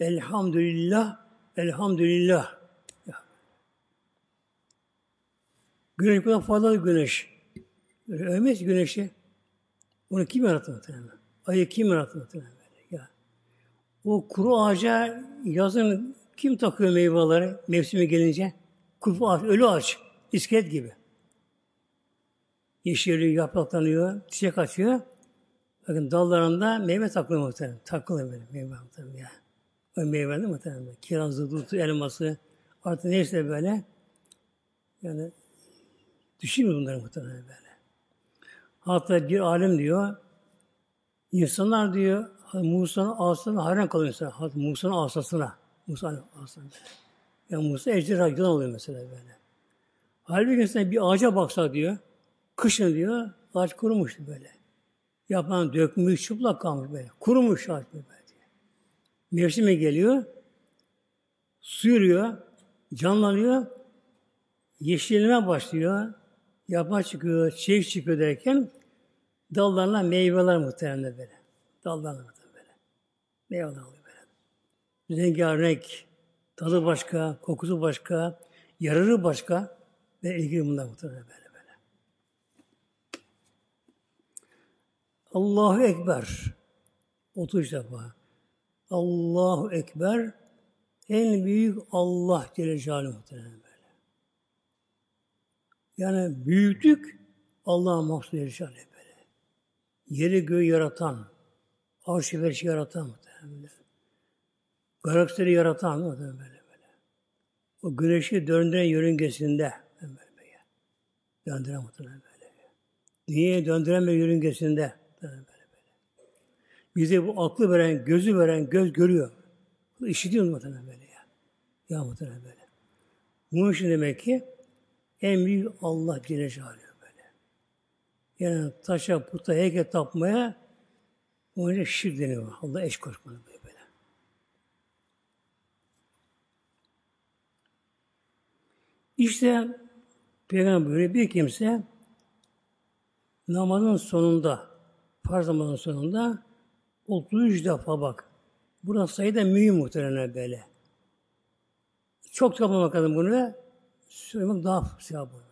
Elhamdülillah. Elhamdülillah. Güneş kadar fazla güneş. Böyle övmez güneşi. Onu kim yarattı muhtemelen? Ayı kim yarattı muhtemelen? Ya. O kuru ağaca yazın kim takıyor meyveleri mevsimi gelince? Kuru ağaç, ölü ağaç. iskelet gibi. Yeşerliyor, yapraklanıyor, çiçek açıyor. Bakın dallarında meyve takılıyor muhtemelen. Takılıyor böyle meyve muhtemelen ya. O meyve değil muhtemelen. Kirazı, dutu, elması, Artık neyse böyle. Yani düşünmüyor bunları muhtemelen böyle. Hatta bir alim diyor, insanlar diyor, Musa'nın asasına hayran kalıyor insan. Hatta Musa'nın asasına. Musa'nın asasına. Yani Musa ejderha yılan oluyor mesela böyle. Halbuki insan bir ağaca baksa diyor, kışın diyor, ağaç kurumuştu böyle. Yapan dökmüş, çıplak kalmış böyle. Kurumuş ağaç böyle. Diyor. Mevsime geliyor, su yürüyor, canlanıyor, yeşilime başlıyor, yaprak çıkıyor, çiçek çıkıyor derken dallarına meyveler muhtemelen böyle. Dallarına muhtemelen böyle. Meyveler oluyor böyle. Rengarenk, tadı başka, kokusu başka, yararı başka ve ilgili bunlar muhtemelen böyle böyle. Allahu Ekber. 30 defa. Allahu Ekber. En büyük Allah Celle Celaluhu muhtemelen. Yani büyüklük Allah'a mahsus Celaluhu böyle. Yeri göğü yaratan, arşı ve yaratan muhtemelen. Galaksileri yaratan muhtemelen böyle böyle. O güneşi döndüren yörüngesinde böyle böyle. Döndüren muhtemelen böyle. Dünyayı döndüren bir yörüngesinde böyle böyle. Bize bu aklı veren, gözü veren göz görüyor. İşitiyor muhtemelen böyle ya. Ya muhtemelen böyle. Bunun için demek ki en büyük Allah Celle böyle. Yani taşa, puta, heykel tapmaya için şirk deniyor. Allah eş koşmanı böyle böyle. İşte Peygamber böyle bir kimse namazın sonunda, farz namazın sonunda 33 defa bak. Burası sayıda mühim muhtemelen böyle. Çok yapmamak lazım bunu. Söylemek daha sevap olur.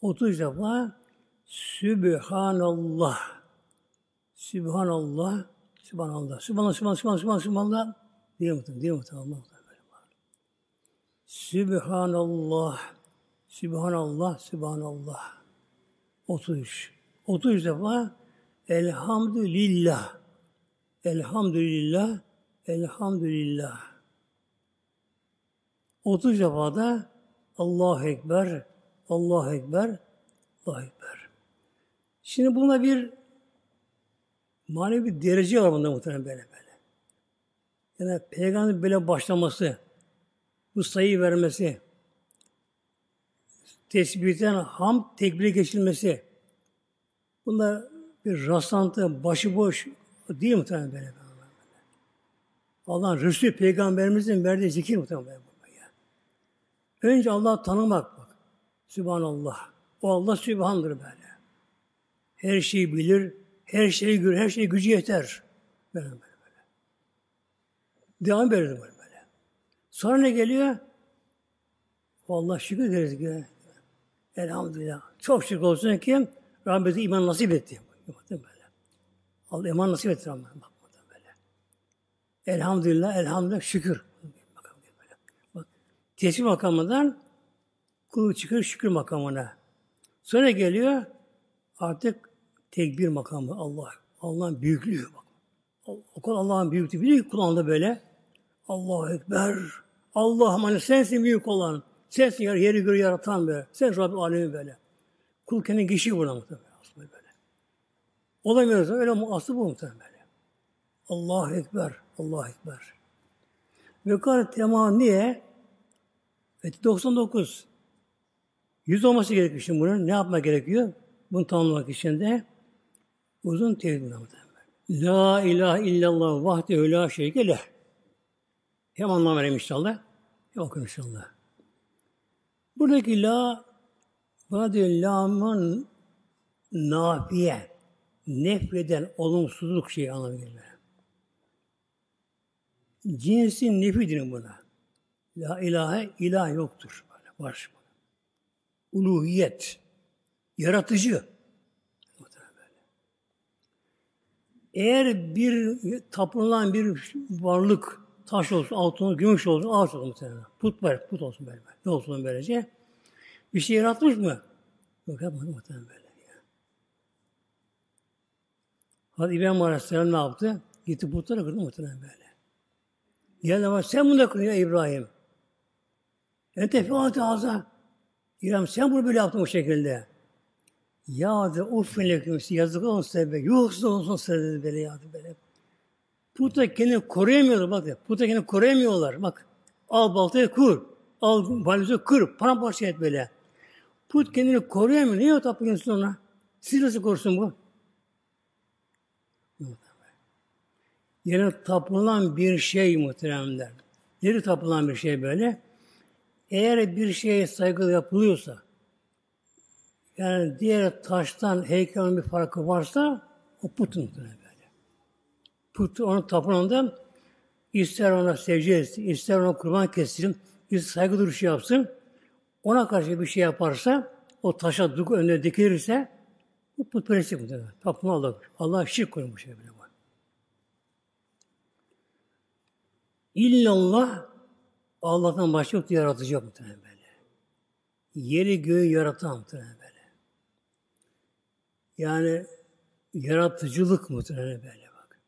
30 defa Sübhanallah. Sübhanallah. Sübhanallah. Sübhanallah, Sübhanallah, Sübhanallah, Sübhanallah. Diye muhtemelen, diye. Allah Sübhanallah. Sübhanallah, Sübhanallah. 33. 30 defa Elhamdülillah. Elhamdülillah. Elhamdülillah. 30 defa da Allahu Ekber, Allahu Ekber, Allahu Ekber. Şimdi buna bir manevi bir derece var bunda muhtemelen böyle böyle. Yani peygamber böyle başlaması, bu sayıyı vermesi, tesbihten ham tekbire geçilmesi, bunda bir rastlantı, başıboş değil muhtemelen böyle. Allah'ın Resulü Peygamberimizin verdiği zikir muhtemelen. Önce Allah'ı tanımak bak. Sübhanallah. O Allah Sübhan'dır böyle. Her şeyi bilir, her şeyi görür, her şeye gücü yeter. Böyle böyle böyle. Devam verir böyle böyle. Sonra ne geliyor? Allah şükür ederiz ki elhamdülillah. Çok şükür olsun ki Rabbimize iman nasip etti. Böyle. Allah iman nasip etti Rabbimize. Elhamdülillah, elhamdülillah, şükür. Tesbih makamından kulu çıkıyor şükür makamına. Sonra geliyor artık tekbir makamı Allah. Allah'ın büyüklüğü bak. O kadar Allah'ın büyüklüğü. Biliyor kulağında böyle. Allahu Ekber. Allah'ım hani sensin büyük olan. Sensin yeri, yeri göre yaratan böyle. Sen Rabbi alemi böyle. Kul kendi kişi burada muhtemelen. Aslında böyle. Olamıyoruz. Öyle aslı bu muhtemelen böyle. Allahu Ekber. Allahu Ekber. Ve kar temam niye? Evet, 99. 100 olması gerekiyor şimdi bunun. Ne yapma gerekiyor? Bunu tamamlamak için de uzun tevhid La ilahe illallah vahdehu la şerike leh. Hem anlam vereyim inşallah. Hem okuyun inşallah. Buradaki la vade lamın nafiye nefreden olumsuzluk şeyi anlamı geliyor. Cinsin nefidir buna. La ilahe ilah yoktur. Var. Uluhiyet. Yaratıcı. Eğer bir tapınılan bir varlık, taş olsun, altın, gümüş olsun, ağaç olsun muhtemelen. Put var, put olsun böyle. Ne olsun böylece? Bir şey yaratmış mı? Yok yapmadı muhtemelen böyle. Hadi İbrahim Aleyhisselam ne yaptı? Gitti putları kırdı muhtemelen böyle. Geldi ama sen bunu da kırın ya İbrahim. Ente fâti azâ. İrem sen bunu böyle yaptın bu şekilde. Ya de uffin leküm yazık size be. Yuhsuz olsun size böyle ya de böyle. Puta kendini koruyamıyorlar bak. de, Puta kendini koruyamıyorlar. Bak. Al baltayı kur. Al balyozu kır. Paramparça et böyle. Put kendini koruyamıyor. Niye o tapıyorsun ona? Siz nasıl korusun bu? Yine tapılan bir şey muhteremler. Yeri tapılan bir şey böyle. Eğer bir şeye saygı yapılıyorsa, yani diğer taştan heykelin bir farkı varsa, o putun böyle. Put, onun tapınağında ister ona secde etsin, ister ona kurban kessin, ister saygı duruşu yapsın, ona karşı bir şey yaparsa, o taşa duk önüne dikilirse, bu putperestlik muhtemelen. Tapınma Allah. Allah şirk koymuş böyle bu. İllallah Allah'tan başka yok yaratıcı yok muhtemelen böyle. Yeri göğü yaratan muhtemelen böyle. Yani yaratıcılık muhtemelen böyle bak.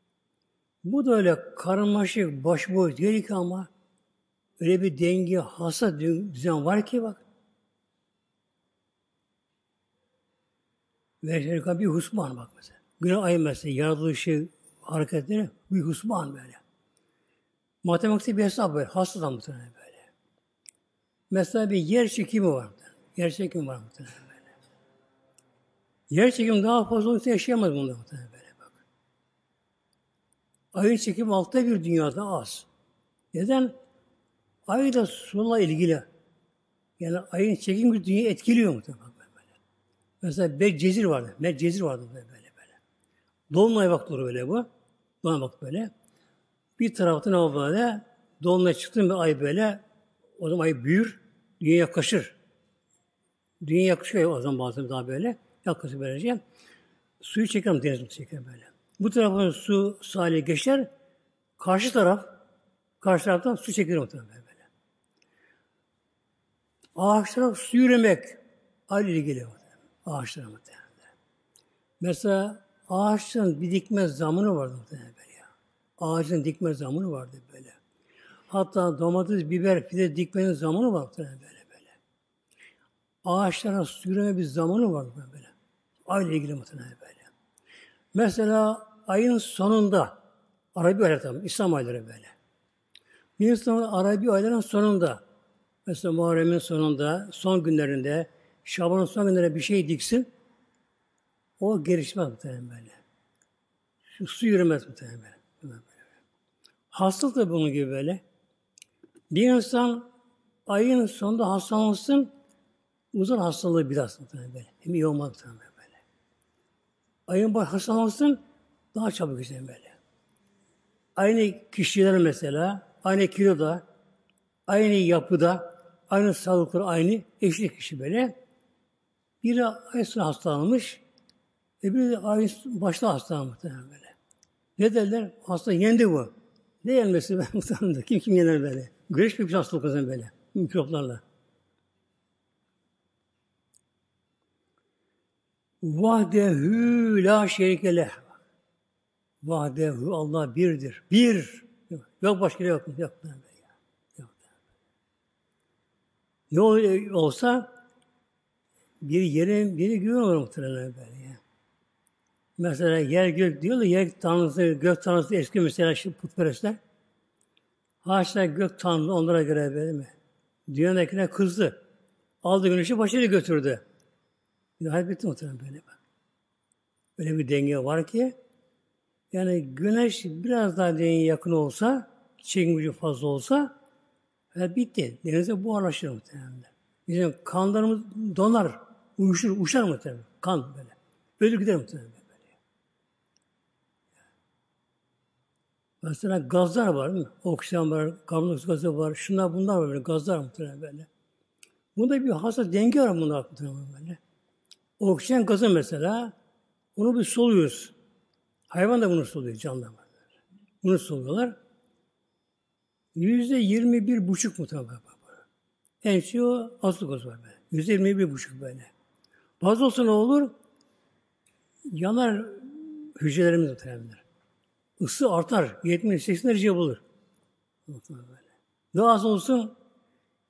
Bu da öyle karmaşık, başboş değil ki ama öyle bir denge, hasa düzen var ki bak. Ve bir husman bak mesela. Günah ayı mesela yaratılışı hareketleri bir husman böyle. Matematikte bir hesap böyle. Hastadan muhtemelen böyle. Mesela bir yer çekimi var. Yer çekimi var muhtemelen böyle. Yer çekimi daha fazla olursa yaşayamaz bunda muhtemelen böyle bak. Ayın çekimi altta bir dünyada az. Neden? Ay da suyla ilgili. Yani ayın çekim bir dünyayı etkiliyor muhtemelen böyle. Mesela bir cezir vardı. Bir cezir vardı böyle böyle. böyle. Dolunay vakti böyle bu. Dolunay vakti böyle. Bir taraftan o böyle dolunay çıktı bir ay böyle o zaman ay büyür, dünya yaklaşır. Dünya yakışıyor o zaman bazen daha böyle. Yaklaşır böylece. Suyu çekerim deniz çeker böyle. Bu taraftan su sahile geçer. Karşı taraf, karşı taraftan su çekilir muhtemelen böyle. Ağaçlara su yürümek ayrı ilgili ağaçlara muhtemelen. Mesela ağaçların bir dikme zamanı vardı muhtemelen ağacın dikme zamanı vardı böyle. Hatta domates, biber, pide dikmenin zamanı vardı böyle böyle. Ağaçlara süreme bir zamanı vardı böyle. Ayla ilgili muhtemelen böyle. Mesela ayın sonunda, Arabi ayları tabi, İslam ayları böyle. Bir insan Arabi ayların sonunda, mesela Muharrem'in sonunda, son günlerinde, Şaban'ın son günlerinde bir şey diksin, o gelişmez muhtemelen böyle. Su yürümez muhtemelen. Hastalık da bunun gibi böyle. Bir insan ayın sonunda hastalansın, uzun hastalığı biraz böyle. Hem iyi olmaz böyle. Ayın baş hastalansın, daha çabuk işte böyle. Aynı kişiler mesela, aynı kiloda, aynı yapıda, aynı sağlıkları aynı, eşlik kişi böyle. Biri ay sonu hastalanmış, öbürü ayın başta hastalanmış böyle. Ne derler? Hasta yendi bu. Ne yenmesi ben muhtemelen Kim kim yener böyle? Güreş bir hastalık zaman böyle. Mikroplarla. Vahdehu la şerike leh. Vahdehu Allah birdir. Bir. Yok başka yok. Yok. yok. Ne olsa bir yerin biri göğün olur muhtemelen böyle. Mesela yer gök diyor da yer tanrısı, gök tanrısı eski mesela şu putperestler. Haşa gök tanrı onlara göre böyle mi? Dünyadakine kızdı. Aldı güneşi başıyla götürdü. Hayal bitti muhtemelen böyle bak. Öyle bir denge var ki yani güneş biraz daha dengeye yakın olsa, çekim gücü fazla olsa e, bitti. Denize buharlaşır muhtemelen. Bizim kanlarımız donar, uyuşur, uçar muhtemelen. Kan böyle. Ölür gider muhtemelen. Mesela gazlar var mi? Oksijen var, karbondioksit gazı var, şunlar bunlar var böyle, gazlar muhtemelen böyle. Bunda bir hasta denge var bunlar muhtemelen böyle. Oksijen gazı mesela, onu bir soluyoruz. Hayvan da bunu soluyor, canlı var. Bunu soluyorlar. Yüzde yirmi bir buçuk muhtemelen. En çok aslı gaz var böyle. Yüzde yirmi bir buçuk böyle. Fazla olsa ne olur? Yanar hücrelerimiz muhtemelen. Isı artar. 70-80 derece bulur. Daha az olsun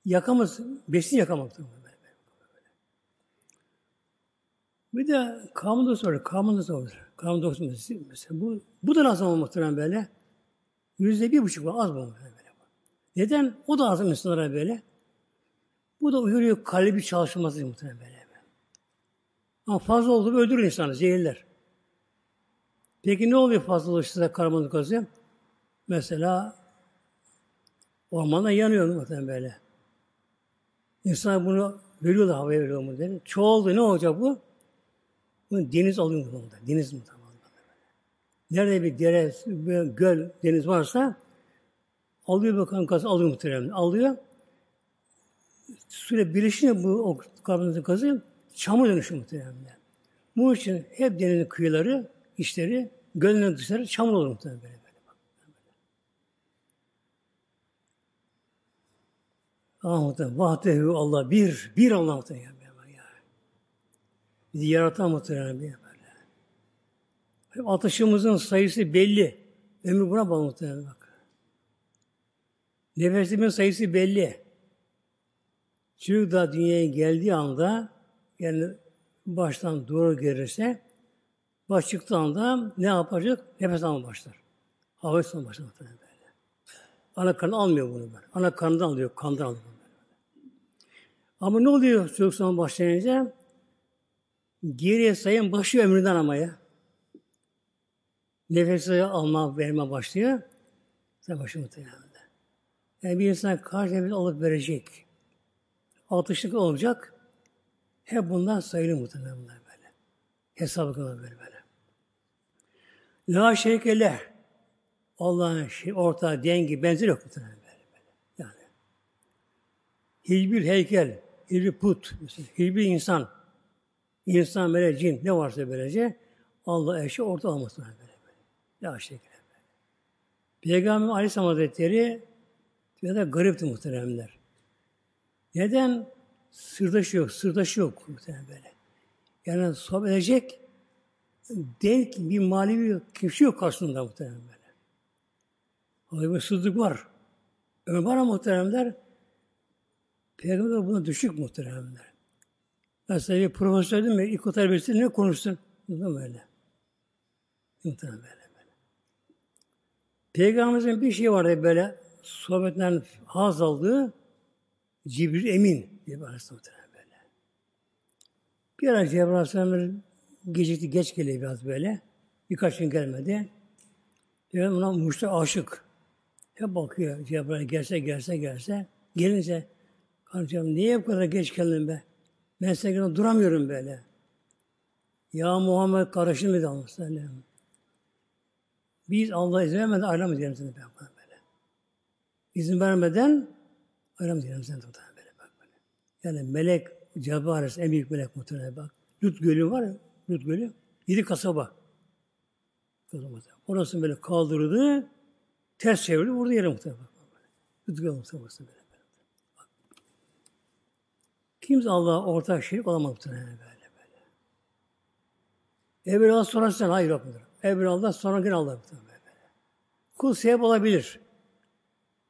yakamaz, besin yakamak. Böyle. Bir de kanunda soruyor, kanunda soruyor. Kanunda mesela, mesela bu, bu da nasıl olmak muhtemelen böyle? Yüzde bir buçuk var, az bu böyle. Neden? O da az insanlara böyle. Bu da uyarıyor kalbi çalışması muhtemelen böyle. Ama fazla oldu öldürür insanı, zehirler. Peki ne oluyor fazla olursa karbonhidrat gazı? Mesela ormanda yanıyor muhtemelen böyle. İnsan bunu veriyorlar, havaya veriyor mu dedi. Çoğaldı, ne olacak bu? Bunu deniz alıyor mu? Deniz mi tamam? Nerede bir dere, bir göl, deniz varsa alıyor bakan gazı alıyor muhtemelen. Alıyor. Süre birleşince bu o karbonhidrat gazı çamur dönüşü muhtemelen. Bu için hep denizin kıyıları, içleri, gölün dışları çamur olur muhtemelen böyle. böyle. Ah muhtemelen. Vahdehu Allah bir. Bir Allah muhtemelen. Bizi yaratan muhtemelen bir böyle. Atışımızın sayısı belli. Ömür buna bağlı muhtemelen bak. Nefesimin sayısı belli. Çocuk da dünyaya geldiği anda yani baştan doğru gelirse baş çıktığı anda ne yapacak? Nefes alma başlar. Hava tutma başlar böyle. Ana karnı almıyor bunu böyle. Ana karnından alıyor, kandan alıyor. Böyle. Ama ne oluyor çocuk zaman başlayınca? Geriye sayın başlıyor ömründen ama ya. Nefesi alma, verme başlıyor. Sen başı muhtemelen. Yani bir insan kaç nefes alıp verecek. Atışlık olacak. Hep bundan sayılır muhtemelen bunlar böyle. Hesabı kadar böyle böyle. La şerikele Allah'ın şey, ortağı, dengi, benzeri yok. Yani hiçbir heykel, hiçbir put, hiçbir insan, insan, melek, cin ne varsa böylece Allah eşi orta olması böyle böyle. La şerikele. Peygamber Aleyhisselam Hazretleri ya da garipti muhteremler. Neden? Sırdaşı yok, sırdaşı yok muhtemelen böyle. Yani sohbet edecek denk bir manevi kimse yok karşısında muhtemelen böyle. Ama bir sızlık var. Ömer var muhteremler Peygamber buna düşük muhteremler. Mesela bir profesör değil mi? İlk birisi ne konuşsun? Mi böyle? Muhterem böyle böyle. Peygamberimizin bir şey vardı böyle sohbetten haz aldığı Cibril Emin diye bir aleyhisselam böyle. Bir ara Cebrail gecikti, geç geliyor biraz böyle. Birkaç gün gelmedi. Peygamber ona muşta aşık. Hep bakıyor Cebrail gelse gelse gelse. Gelince kardeşim niye bu kadar geç geldin be? Ben senin duramıyorum böyle. Ya Muhammed karışın dedi Allah sellem. Biz Allah izin vermeden ayrılamayız yerimizden böyle. İzin vermeden yerimizden böyle bak böyle. Yani melek Cebrail en büyük melek muhtemelen bak. Lut Gölü var ya, Lut Gölü. Yedi kasaba. Orası böyle kaldırdı, ters çevirdi, vurdu yere muhtemelen. Lut Gölü muhtemelen böyle. Kimse Allah'a ortak şirk olamaz muhtemelen böyle böyle. Evvel Allah sonra sen hayır yoktur. Evvel Allah sonra gene Allah muhtemelen böyle. Kul sebep olabilir.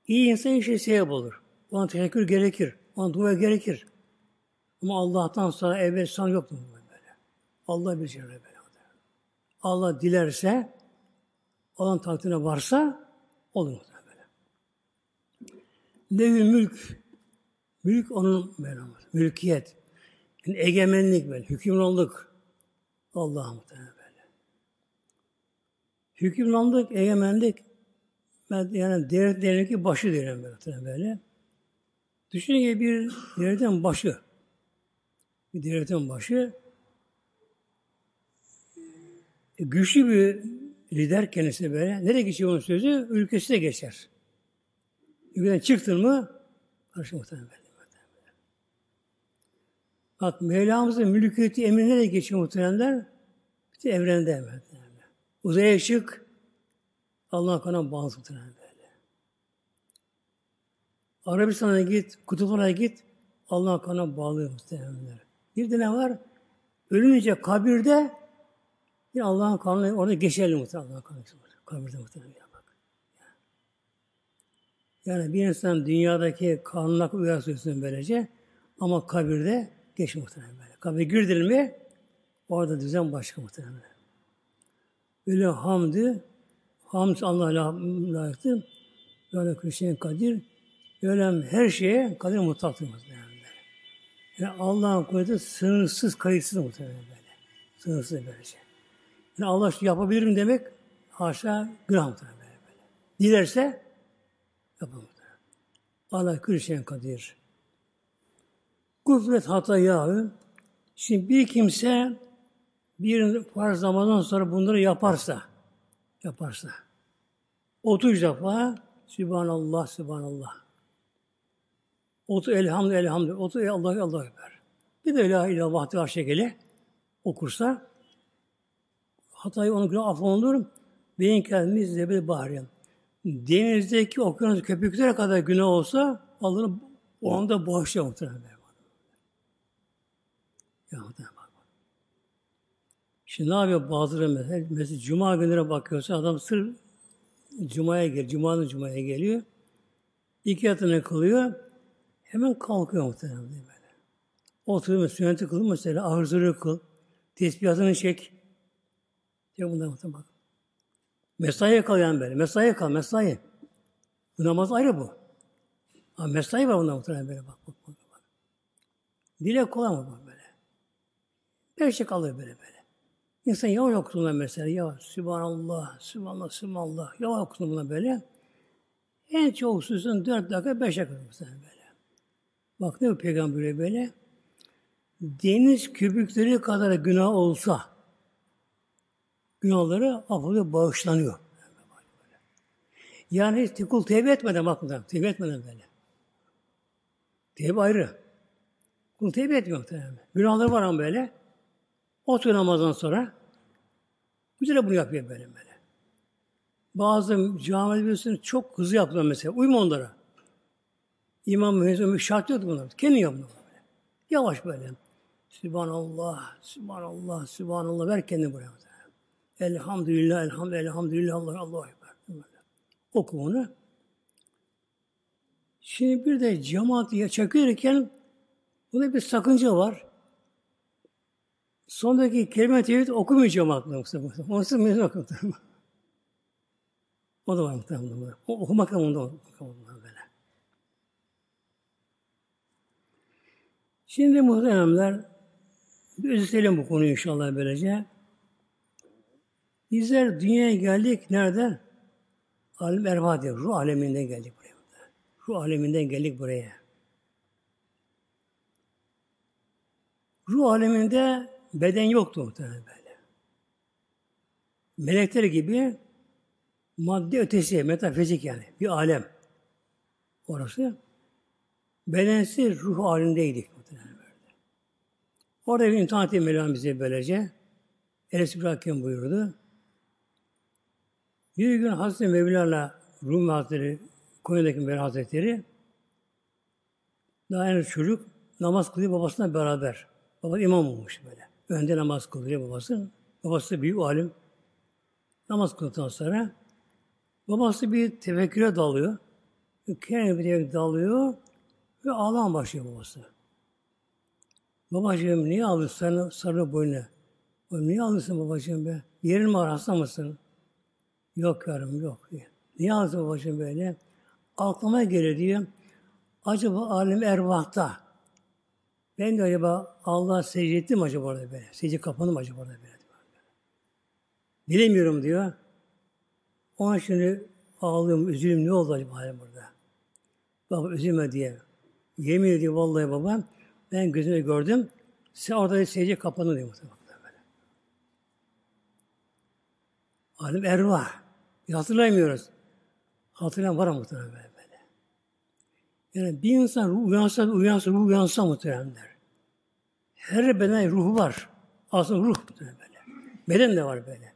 İyi insan işe sebep olur. Ona teşekkür gerekir. Ona dua gerekir. Ama Allah'tan sonra evvel son yoktur. Allah bir şey böyle. Allah dilerse, Allah'ın takdirine varsa olur böyle. Levül mülk, mülk onun Mevlamız, mülkiyet, yani egemenlik böyle, hükümranlık Allah'a muhtemelen böyle. Hükümranlık, egemenlik, yani devlet devletin başı diyelim böyle. böyle. Düşünün ki bir devletin başı, bir devletin başı, güçlü bir lider kendisi böyle. Nereye geçiyor onun sözü? Ülkesine geçer. Ülkeden çıktın mı karşı muhtemelen böyle. Bak Mevlamızın mülkiyeti emri nereye geçiyor muhtemelenler? İşte evrende muhtemelen. Uzaya çık, Allah kanına bağlı muhtemelen. Arabistan'a git, kutuplara git, Allah kanına bağlı muhtemelen. Bir de ne var? Ölünce kabirde bir Allah'ın kanunu orada geçerli muhtemelen Allah'ın kanunu. Kabirde muhtemelen bak. Yani bir insan dünyadaki kanuna uyarsın böylece ama kabirde geç muhtemelen böyle. Kabir girdin mi orada düzen başka muhtemelen. Öyle hamdü hamd Allah'a layıktır. Böyle Hüseyin Kadir öyle her şeye kadir mutlaktır muhtemelen. Yani Allah'ın kudreti sınırsız, kayıtsız muhtemelen böyle. Sınırsız böylece. Yani Allah şu yapabilirim demek haşa günah böyle. Dilerse yapamaz. Allah külşen kadir. Gufret hata yahu. Şimdi bir kimse bir farz zamandan sonra bunları yaparsa, yaparsa, 30 defa Sübhanallah, Sübhanallah. 30 elhamdülillah, elhamdülillah. 30 Allah Allah Ekber. Bir de la ilahe vahdi şekeli okursa hatayı onun günah affolunur. Beyin kendimiz zebel bahriyem. Denizdeki okyanus köpüklere kadar günah olsa Allah'ın o anda bağışlıyor muhtemelen. Ya muhtemelen. Şimdi ne yapıyor bazıları mesela? Mesela Cuma günlere bakıyorsa adam sır Cuma'ya geliyor. Cuma'nın Cuma'ya geliyor. İki yatını kılıyor. Hemen kalkıyor muhtemelen böyle. Oturuyor, sünneti kıl mesela, ahırzırı kıl, tesbihatını çek. Diyor bunlar muhtemelen. Mesaiye kal yani böyle. Mesaiye kal, mesai. Bu namaz ayrı bu. Ama mesai var bundan muhtemelen böyle bak. bak, bak, bak. Dile kolay mı bak böyle? Beş şey kalıyor böyle böyle. İnsan yavaş okuduğunda mesela yavaş. Sübhanallah, Sübhanallah, Sübhanallah. Yavaş okuduğunda böyle. En çok susun dört dakika, beş dakika mesela böyle. Bak ne peygamber böyle. Deniz kübükleri kadar günah olsa günahları affoluyor, bağışlanıyor. Yani kul tevbe etmeden bak bundan, tevbe etmeden böyle. Tevbe ayrı. Kul tevbe etmiyor muhtemelen. Günahları var ama böyle. Oturuyor namazdan sonra. Güzel bunu yapıyor böyle böyle. Bazı cami biliyorsunuz çok hızlı yapıyorlar mesela. Uyma onlara. İmam müezzin şart yok bunlar. Kendi yapıyor böyle. Yavaş böyle. Sübhanallah, Sübhanallah, Sübhanallah. Ver kendini buraya. Elhamdülillah, elhamdülillah, elhamdülillah, Allah, ekber. Oku bunu. Şimdi bir de cemaat çakıyorken bunda bir sakınca var. Sondaki kelime tevhid okumuyor cemaat yoksa. Onsuz mezun okuyor. O da var muhtemelen. O, okumak da onda böyle. Şimdi muhteremler bir üzülelim bu konuyu inşallah böylece. Bizler dünyaya geldik nereden? Alim erva. Ruh aleminden geldik buraya. Ruh aleminden geldik buraya. Ruh aleminde beden yoktu muhtemelen böyle. Melekler gibi madde ötesi, metafizik yani bir alem. Orası. Bedensiz ruh halindeydik muhtemelen böyle. Orada bir imtihan etti Mevlam bize böylece. Enes buyurdu. Bir gün Hazreti Mevlana Rum Hazretleri, Konya'daki Mevlana Hazretleri daha henüz çocuk namaz kılıyor babasına beraber. Baba imam olmuş böyle. Önde namaz kılıyor babası. Babası büyük alim. Namaz kıldıktan sonra babası bir tefekküre dalıyor. Kendi bir dalıyor ve ağlam başlıyor babası. Babacığım niye ağlıyorsun sarı, sarı boynuna? Niye ağlıyorsun babacığım be? Yerin mi var hasta mısın? Yok yarım yok diyor. Niye ağlıyorsun babacığım böyle? Aklıma gelir diyor. Acaba alim ervahta ben de acaba Allah secde ettim acaba orada böyle? Secde kapandı mı acaba orada böyle? Bilemiyorum diyor. Onun şimdi ağlıyorum, üzülüyorum. Ne oldu acaba halim burada? Baba üzülme diye. Yemin ediyor vallahi babam. Ben gözümle gördüm. Sen orada secde kapandı diyor muhtemelen. Alim ervah. Hatırlamıyoruz. Hatırlayan var muhtemelen böyle. Yani bir insan ruh uyansa, uyansa, ruh uyansa muhtemelen der. Her beden ruhu var. Aslında ruh muhtemelen böyle. Beden de var böyle.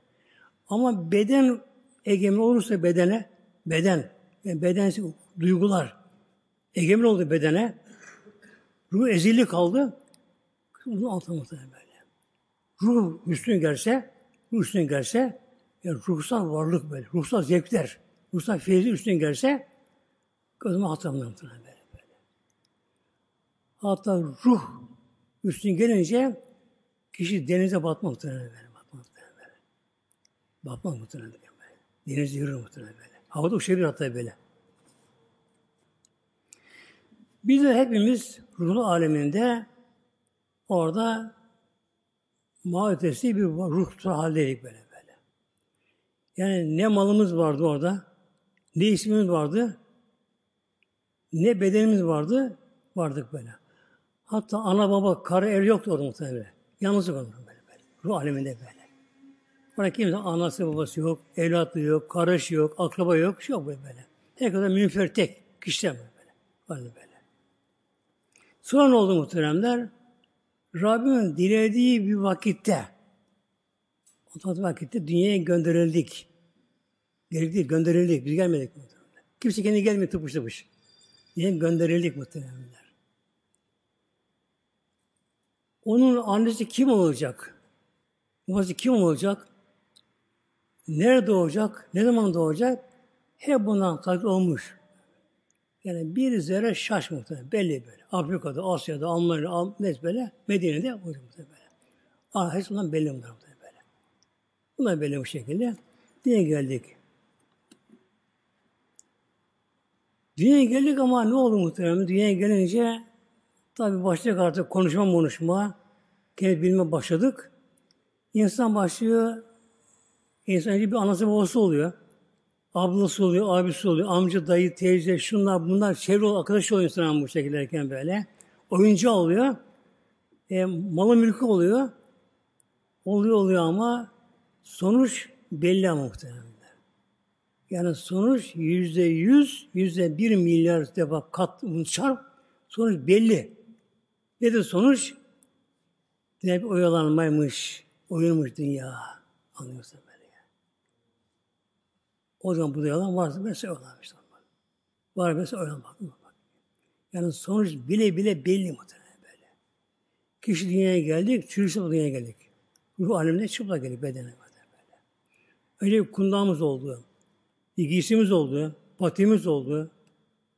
Ama beden egemen olursa bedene, beden, yani bedensi duygular egemen oldu bedene, ruh ezilli kaldı, bunun altına muhtemelen böyle. Ruh üstün gelse, ruh üstün gelse, yani ruhsal varlık böyle, ruhsal zevkler, ruhsal feyzi üstün gelse, O zaman muhtemelen böyle, böyle. Hatta ruh üstün gelince kişi denize batma muhtemelen böyle. Batma muhtemelen böyle. Batma muhtemelen böyle. Denize yürür muhtemelen böyle. Havada uçabilir hatta böyle. Biz de hepimiz ruhlu aleminde orada mağötesi bir ruh haldeydik böyle böyle. Yani ne malımız vardı orada, ne ismimiz vardı, ne bedenimiz vardı, vardık böyle. Hatta ana baba, karı ev yoktu orada muhtemelen. Yalnızlık oldu böyle böyle. Ruh aleminde böyle. Orada kimse anası babası yok, evlatlı yok, karışı yok, akraba yok, şey yok böyle böyle. Herkese münfer tek kişiler böyle. Böyle böyle. Sonra ne oldu muhteremler? Rabbimin dilediği bir vakitte o vakitte dünyaya gönderildik. Gerekli gönderildik. Biz gelmedik muhtemelen. Kimse kendi gelmiyor tıpış tıpış. Diye gönderildik muhtemelenler. Onun annesi kim olacak? Babası kim olacak? Nerede doğacak? Ne zaman doğacak? Hep bundan takdir olmuş. Yani bir zerre şaş muhtemelen. Belli böyle. Afrika'da, Asya'da, Almanya'da, neyse böyle. Medine'de hocam böyle. Ah, hepsi bunlar böyle. Bu şekilde. Diye geldik. Dünyaya geldik ama ne oldu muhtemelen? Dünyaya gelince tabi başladık artık konuşma konuşma. Kendi bilme başladık. İnsan başlıyor İnsan bir anası babası oluyor. Ablası oluyor, abisi oluyor, amca, dayı, teyze, şunlar bunlar çevre arkadaş oluyor insan bu şekilde böyle. Oyuncu oluyor. E, malı mülkü oluyor. Oluyor oluyor ama sonuç belli muhtemelen. Yani sonuç yüzde yüz, yüzde bir milyar defa kat çarp, sonuç belli. Nedir sonuç? Hep oyalanmaymış, oyunmuş dünya. Anlıyorsun böyle. Yani. O zaman bu yalan varsa mesela oyalanmış. Var mesela oyalanmak. Yani sonuç bile bile belli muhtemelen böyle. Kişi dünyaya geldik, çürüşte dünyaya geldik. Ruh alemine çıplak geldik bedene Önce bir kundağımız oldu. Giysimiz oldu. Patimiz oldu.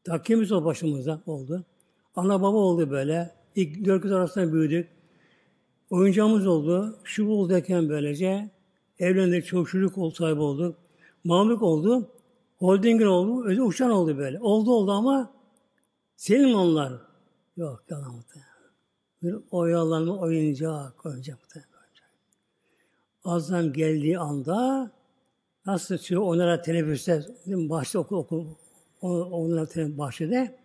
Takkemiz oldu başımıza oldu. Ana baba oldu böyle. İlk dört kız arasında büyüdük. Oyuncağımız oldu. Şu olduyken böylece evlendik, çok çocuk ol, sahibi olduk. Mamluk oldu. Holdingin oldu. Özel uçan oldu böyle. Oldu oldu ama senin onlar. Yok yalan. Bir oyalanma oyuncak, oyuncak. Azam geldiği anda nasıl çıkıyor onlara teneffüste bahçede okul okul onlara teneffüste bahçede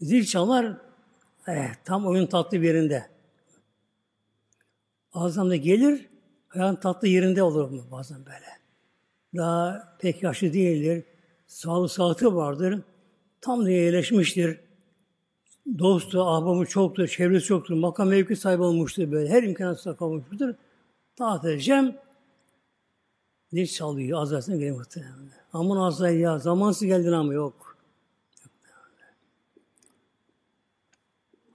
zil çalar eh, tam oyun tatlı bir yerinde. Azam da gelir ayağın tatlı yerinde olur mu bazen böyle. Daha pek yaşlı değildir. Sağlı sağlıklı vardır. Tam da yerleşmiştir. Dostu, ahbabı çoktur, çevresi çoktur. Makam mevki sahibi olmuştur böyle. Her imkanı sahip olmuştur. Taat edeceğim. Ne çalıyor? Azrail'den geliyor muhtemelen. Aman Azrail ya zamansız geldin ama yok.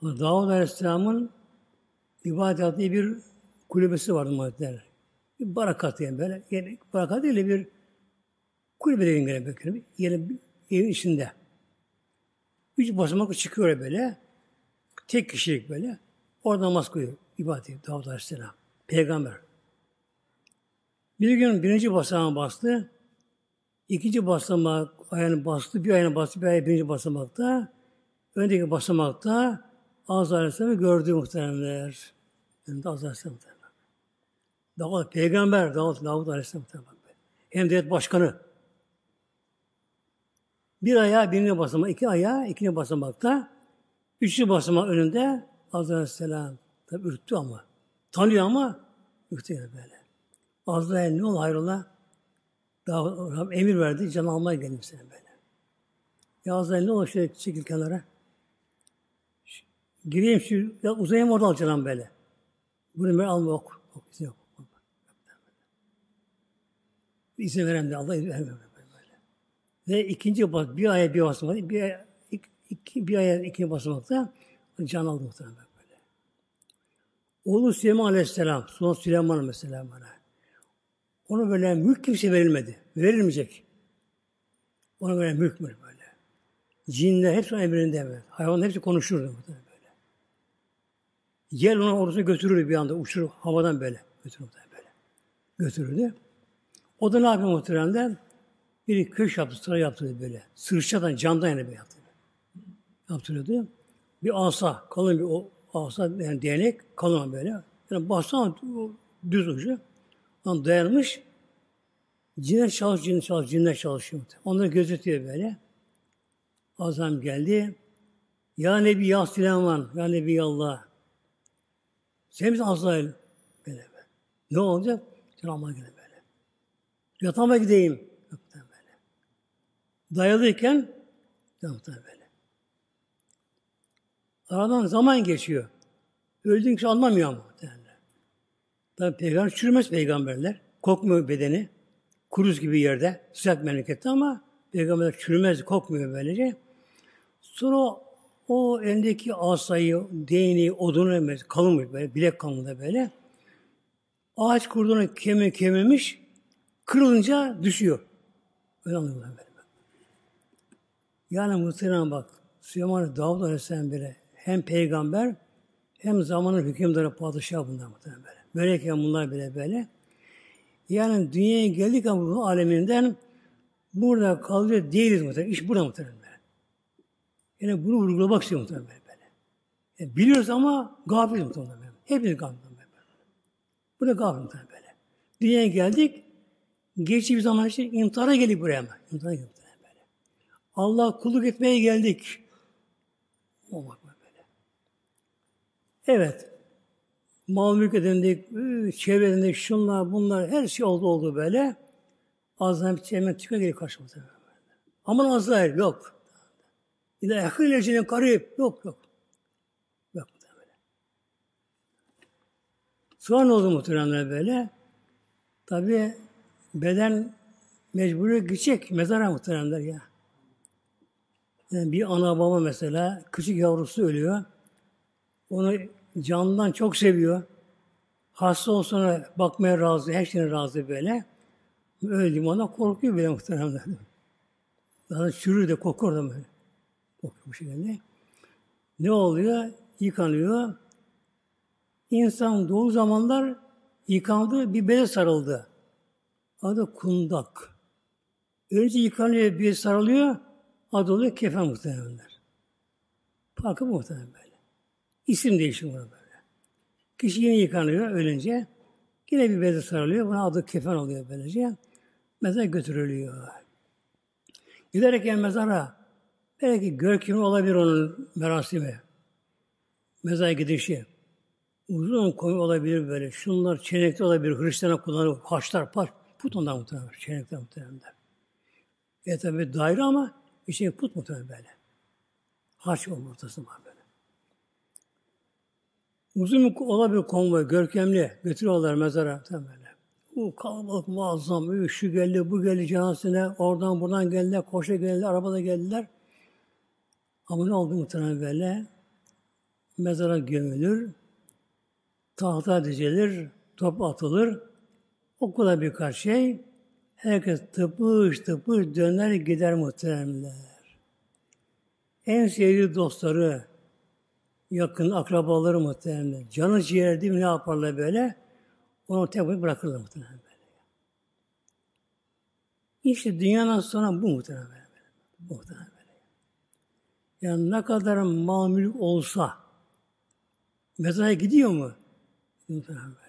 Davud Aleyhisselam'ın ibadet ettiği bir kulübesi vardı muhtemelen. Bir barakat yani böyle. Yani barakat değil de bir kulübe dediğim gibi böyle. Yani evin içinde. Üç basamak çıkıyor böyle. Tek kişilik böyle. Orada namaz kılıyor. ibadet ediyor Davud Aleyhisselam. Peygamber. Bir gün birinci basamağa bastı. ikinci basamak ayağını bastı. Bir ayağını bastı. Bir ayağı birinci basamakta. Öndeki basamakta Azrail Aleyhisselam'ı gördü muhteremler. Önünde Azrail Aleyhisselam Davud peygamber Davud, Davud Aleyhisselam hem devlet başkanı. Bir ayağı birini basamak, iki ayağı ikinci basamakta. Üçüncü basamak önünde Azrail Aleyhisselam. Tabi ürktü ama. Tanıyor ama ürktü yani böyle. Azrail ne ol hayrola? Daha emir verdi, can almaya geldim seni böyle. Ya Azrail ne olur şöyle çekil kenara. Gireyim şu, ya uzayayım orada alacağım böyle. Bunu ben alma ok. Ok, yok. İzin veren de Allah izin vermiyor böyle. Ve ikinci bas, bir aya bir basamak, bir aya, iki, bir aya ikinci basamakta can aldı muhtemelen böyle. Oğlu Süleyman Aleyhisselam, son Süleyman mesela bana. Ona böyle mülk kimse verilmedi. Verilmeyecek. Ona böyle mülk mü böyle. cinler hepsi emrinde böyle. Hayvanlar hepsi konuşurdu böyle. Gel onu orasına götürür bir anda. Uçurur havadan böyle. Götürür böyle. Götürürdü. O da ne yapıyor muhteremler? Bir köş yaptı, sıra yaptı böyle. Sırçadan, candan yani böyle yaptı. Yaptırıyordu. Bir asa, kalın bir o asa yani değnek, kalın böyle. Yani bassana düz ucu. Ondan dayanmış. Cinler çalış, cinler çalış, cinler çalışıyor. Onları gözetiyor böyle. Azam geldi. Ya Nebi ya Süleyman, ya Nebi Allah. Sen misin Azrail? Böyle böyle. Ne olacak? Cenab-ı böyle böyle. Yatağıma gideyim. Böyle. Dayalıyken Cenab-ı böyle. Aradan zaman geçiyor. Öldüğün kişi anlamıyor ama. Derler. Tabi peygamber çürümez peygamberler. Kokmuyor bedeni. Kuruz gibi yerde. Sıcak memlekette ama peygamberler çürümez, kokmuyor böylece. Sonra o elindeki asayı, değneği, odunu emez, kalınmış böyle, bilek kalınlığı böyle. Ağaç kurduğunu kemi kememiş, kırılınca düşüyor. Öyle anlıyorlar böyle. Yani muhtemelen bak, Süleyman Davud Aleyhisselam bile hem peygamber hem zamanın hükümdarı padişah bunlar muhtemelen böyle. Böyleyken bunlar bile böyle. Yani dünyaya geldik ama bu aleminden burada kalıyor değiliz muhtemelen. İş burada muhtemelen. Yani bunu vurgulamak istiyor muhtemelen böyle. Yani biliyoruz ama gafiliz muhtemelen böyle. Hepimiz gafiliz böyle. Bu da gafil muhtemelen böyle. Dünyaya geldik, geçici bir zaman için imtihana geldik buraya mı? İmtihana geldik böyle. Allah kulluk etmeye geldik. Olmak böyle. Evet. Mal mülk edindik, çevre şunlar, bunlar, her şey oldu oldu böyle. Azrail hemen çıkıyor geliyor karşımıza. Aman Azrail yok. İle ehil ecine karib. Yok yok. Yok böyle. Sonra ne oldu muhteremler böyle? Tabi beden mecburi gidecek mezara muhteremler ya. Yani bir ana baba mesela küçük yavrusu ölüyor. Onu canından çok seviyor. Hasta olsana bakmaya razı, her şeyine razı böyle. Öldüm ona korkuyor bile muhteremler. Daha çürür de kokur da böyle. Kokuyor bu şekilde. Ne oluyor? Yıkanıyor. İnsan doğu zamanlar yıkandı, bir beze sarıldı. Adı kundak. Önce yıkanıyor, bir sarılıyor, adı oluyor kefen muhtemelenler. Farkı muhtemelen. İsim değişimi böyle. Kişi yine yıkanıyor ölünce. Yine bir beze sarılıyor. Buna adı kefen oluyor böylece. Mezar götürülüyor. Giderken mezara belki görkemi olabilir onun merasimi. Mezara gidişi. Uzun koyu olabilir böyle. Şunlar çenekte olabilir. Hristiyan'a kullanır. Haçlar, paş. Put ondan muhtemelen. Çenekte muhtemelen. E tabi daire ama bir şey put muhtemelen böyle. Haç onun ortası var Uzun olabilir konvoy, görkemli. Götürüyorlar mezara. Böyle. Bu kalabalık muazzam. Şu geldi, bu geldi cenazesine. Oradan buradan geldiler. Koşa geldiler, arabada geldiler. Ama ne oldu muhtemelen böyle? Mezara gömülür. Tahta dizilir. Top atılır. O kadar birkaç şey. Herkes tıpış tıpış döner gider muhteremler. En sevdiği dostları, yakın akrabaları muhtemelen. Canı ciğer mi ne yaparlar böyle? Onu tek bırakırlar muhtemelen böyle. İşte dünyadan sonra bu muhtemelen böyle. Bu muhtemelen böyle. Yani ne kadar mal mülk olsa mezara gidiyor mu? Muhtemelen böyle.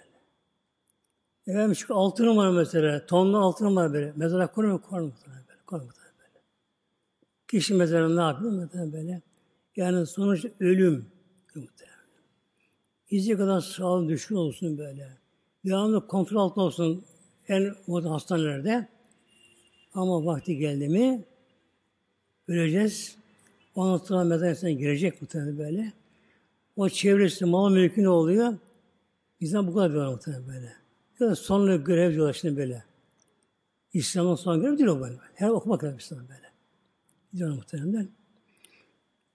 Efendim şu altınım var mesela, tonlu altınım var böyle. Mezara koyar mı? Koyar muhtemelen böyle. Koyar muhtemelen böyle. Kişi mezara ne yapıyor? Muhtemelen böyle. Yani sonuç ölüm. Muhtemelen. İzci kadar sağlık düşkün olsun böyle. Devamlı kontrol altında olsun en modern hastanelerde. Ama vakti geldi mi öleceğiz. Ondan sonra mezar girecek muhtemelen böyle. O çevresi, mal mülkü ne oluyor? Bizden bu kadar diyorlar muhtemelen böyle. Ya da sonlu görev diyorlar şimdi böyle. İslam'ın son görev değil o böyle. Her okumak lazım İslam böyle. Diyorlar muhteremler.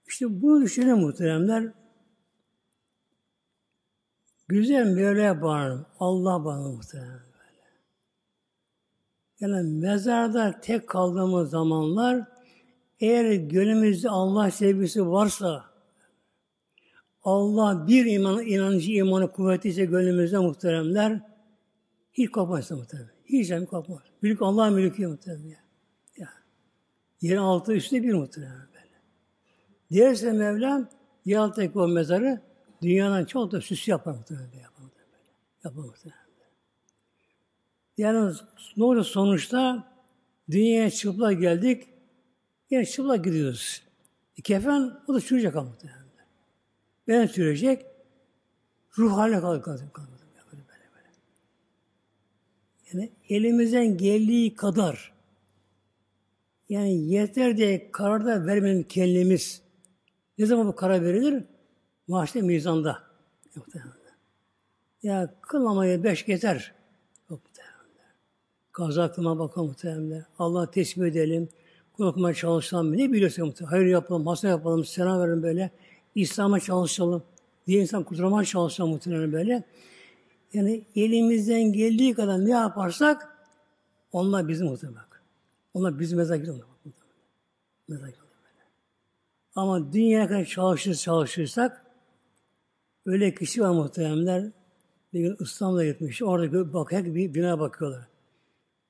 İşte bunu düşünen muhteremler güzel Mevla'ya bağlanır. Allah bağlanır muhteremler böyle. Yani mezarda tek kaldığımız zamanlar Eğer gönlümüzde Allah sevgisi varsa, Allah bir iman, inancı, imanı kuvvetliyse gönlümüzde muhteremler, hiç kopmaz muhterem. Hiç yani kopmaz. Mülk Allah mülkü muhterem ya. ya. Altı üstte bir muhterem böyle. Diğerse Mevlam, yer alttaki o mezarı dünyadan çok da süs yapar muhterem. Yapar muhterem. Yapar muhterem. Yani ne olur sonuçta dünyaya çıplak geldik, yine çıplak gidiyoruz. E, kefen o da sürecek ama muhtemelen. Ben sürecek, ruh haline böyle. Yani elimizden geldiği kadar yani yeter diye karar da vermenin kendimiz. Ne zaman bu karar verilir? Mahşede mizanda. Ya kılmamaya beş yeter. Yok. Kaza kılma bakalım muhtemelen. Allah tesbih edelim. Korkmaya çalışalım. Ne biliyorsa muhtemelen. Hayır yapalım, hasta yapalım, selam verin böyle. İslam'a çalışalım. Diye insan kurtulmaya çalışalım muhtemelen böyle. Yani elimizden geldiği kadar ne yaparsak onlar bizim muhtemelen. Onlar bizim. Mezar gidiyor. Ama dünyaya kadar çalışır, çalışırsak öyle kişi var muhteremler. Bir gün İstanbul'a gitmiş. Orada bak, her bir bina bakıyorlar.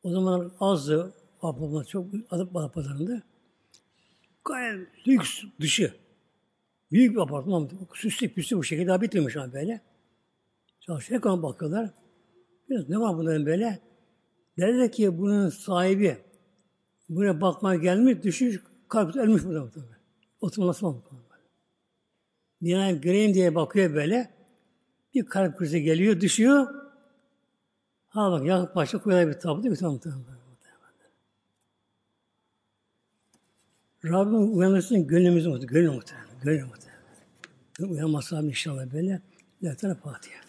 O zaman azdı apartman çok alıp pazarında. Gayet lüks dışı. Büyük bir apartman. Süslü püslü bu şekilde daha bitmemiş abi böyle. Çalışıyor. Ekran bakıyorlar. Biraz ne var bunların böyle? Derler ki bunun sahibi buraya bakmaya gelmiş, düşmüş, kalp ölmüş burada. Oturması mı? Binaya gireyim diye bakıyor böyle. Bir kalp krizi geliyor, düşüyor. Ha bak yakıp başta koyulan bir tabu değil mi? Tamam tamam. Rabbim uyanırsın gönlümüzü muhtemelen. Gönlü muhtemelen. Gönlü muhtemelen. Uyanmazsa inşallah böyle. Leftere Fatiha.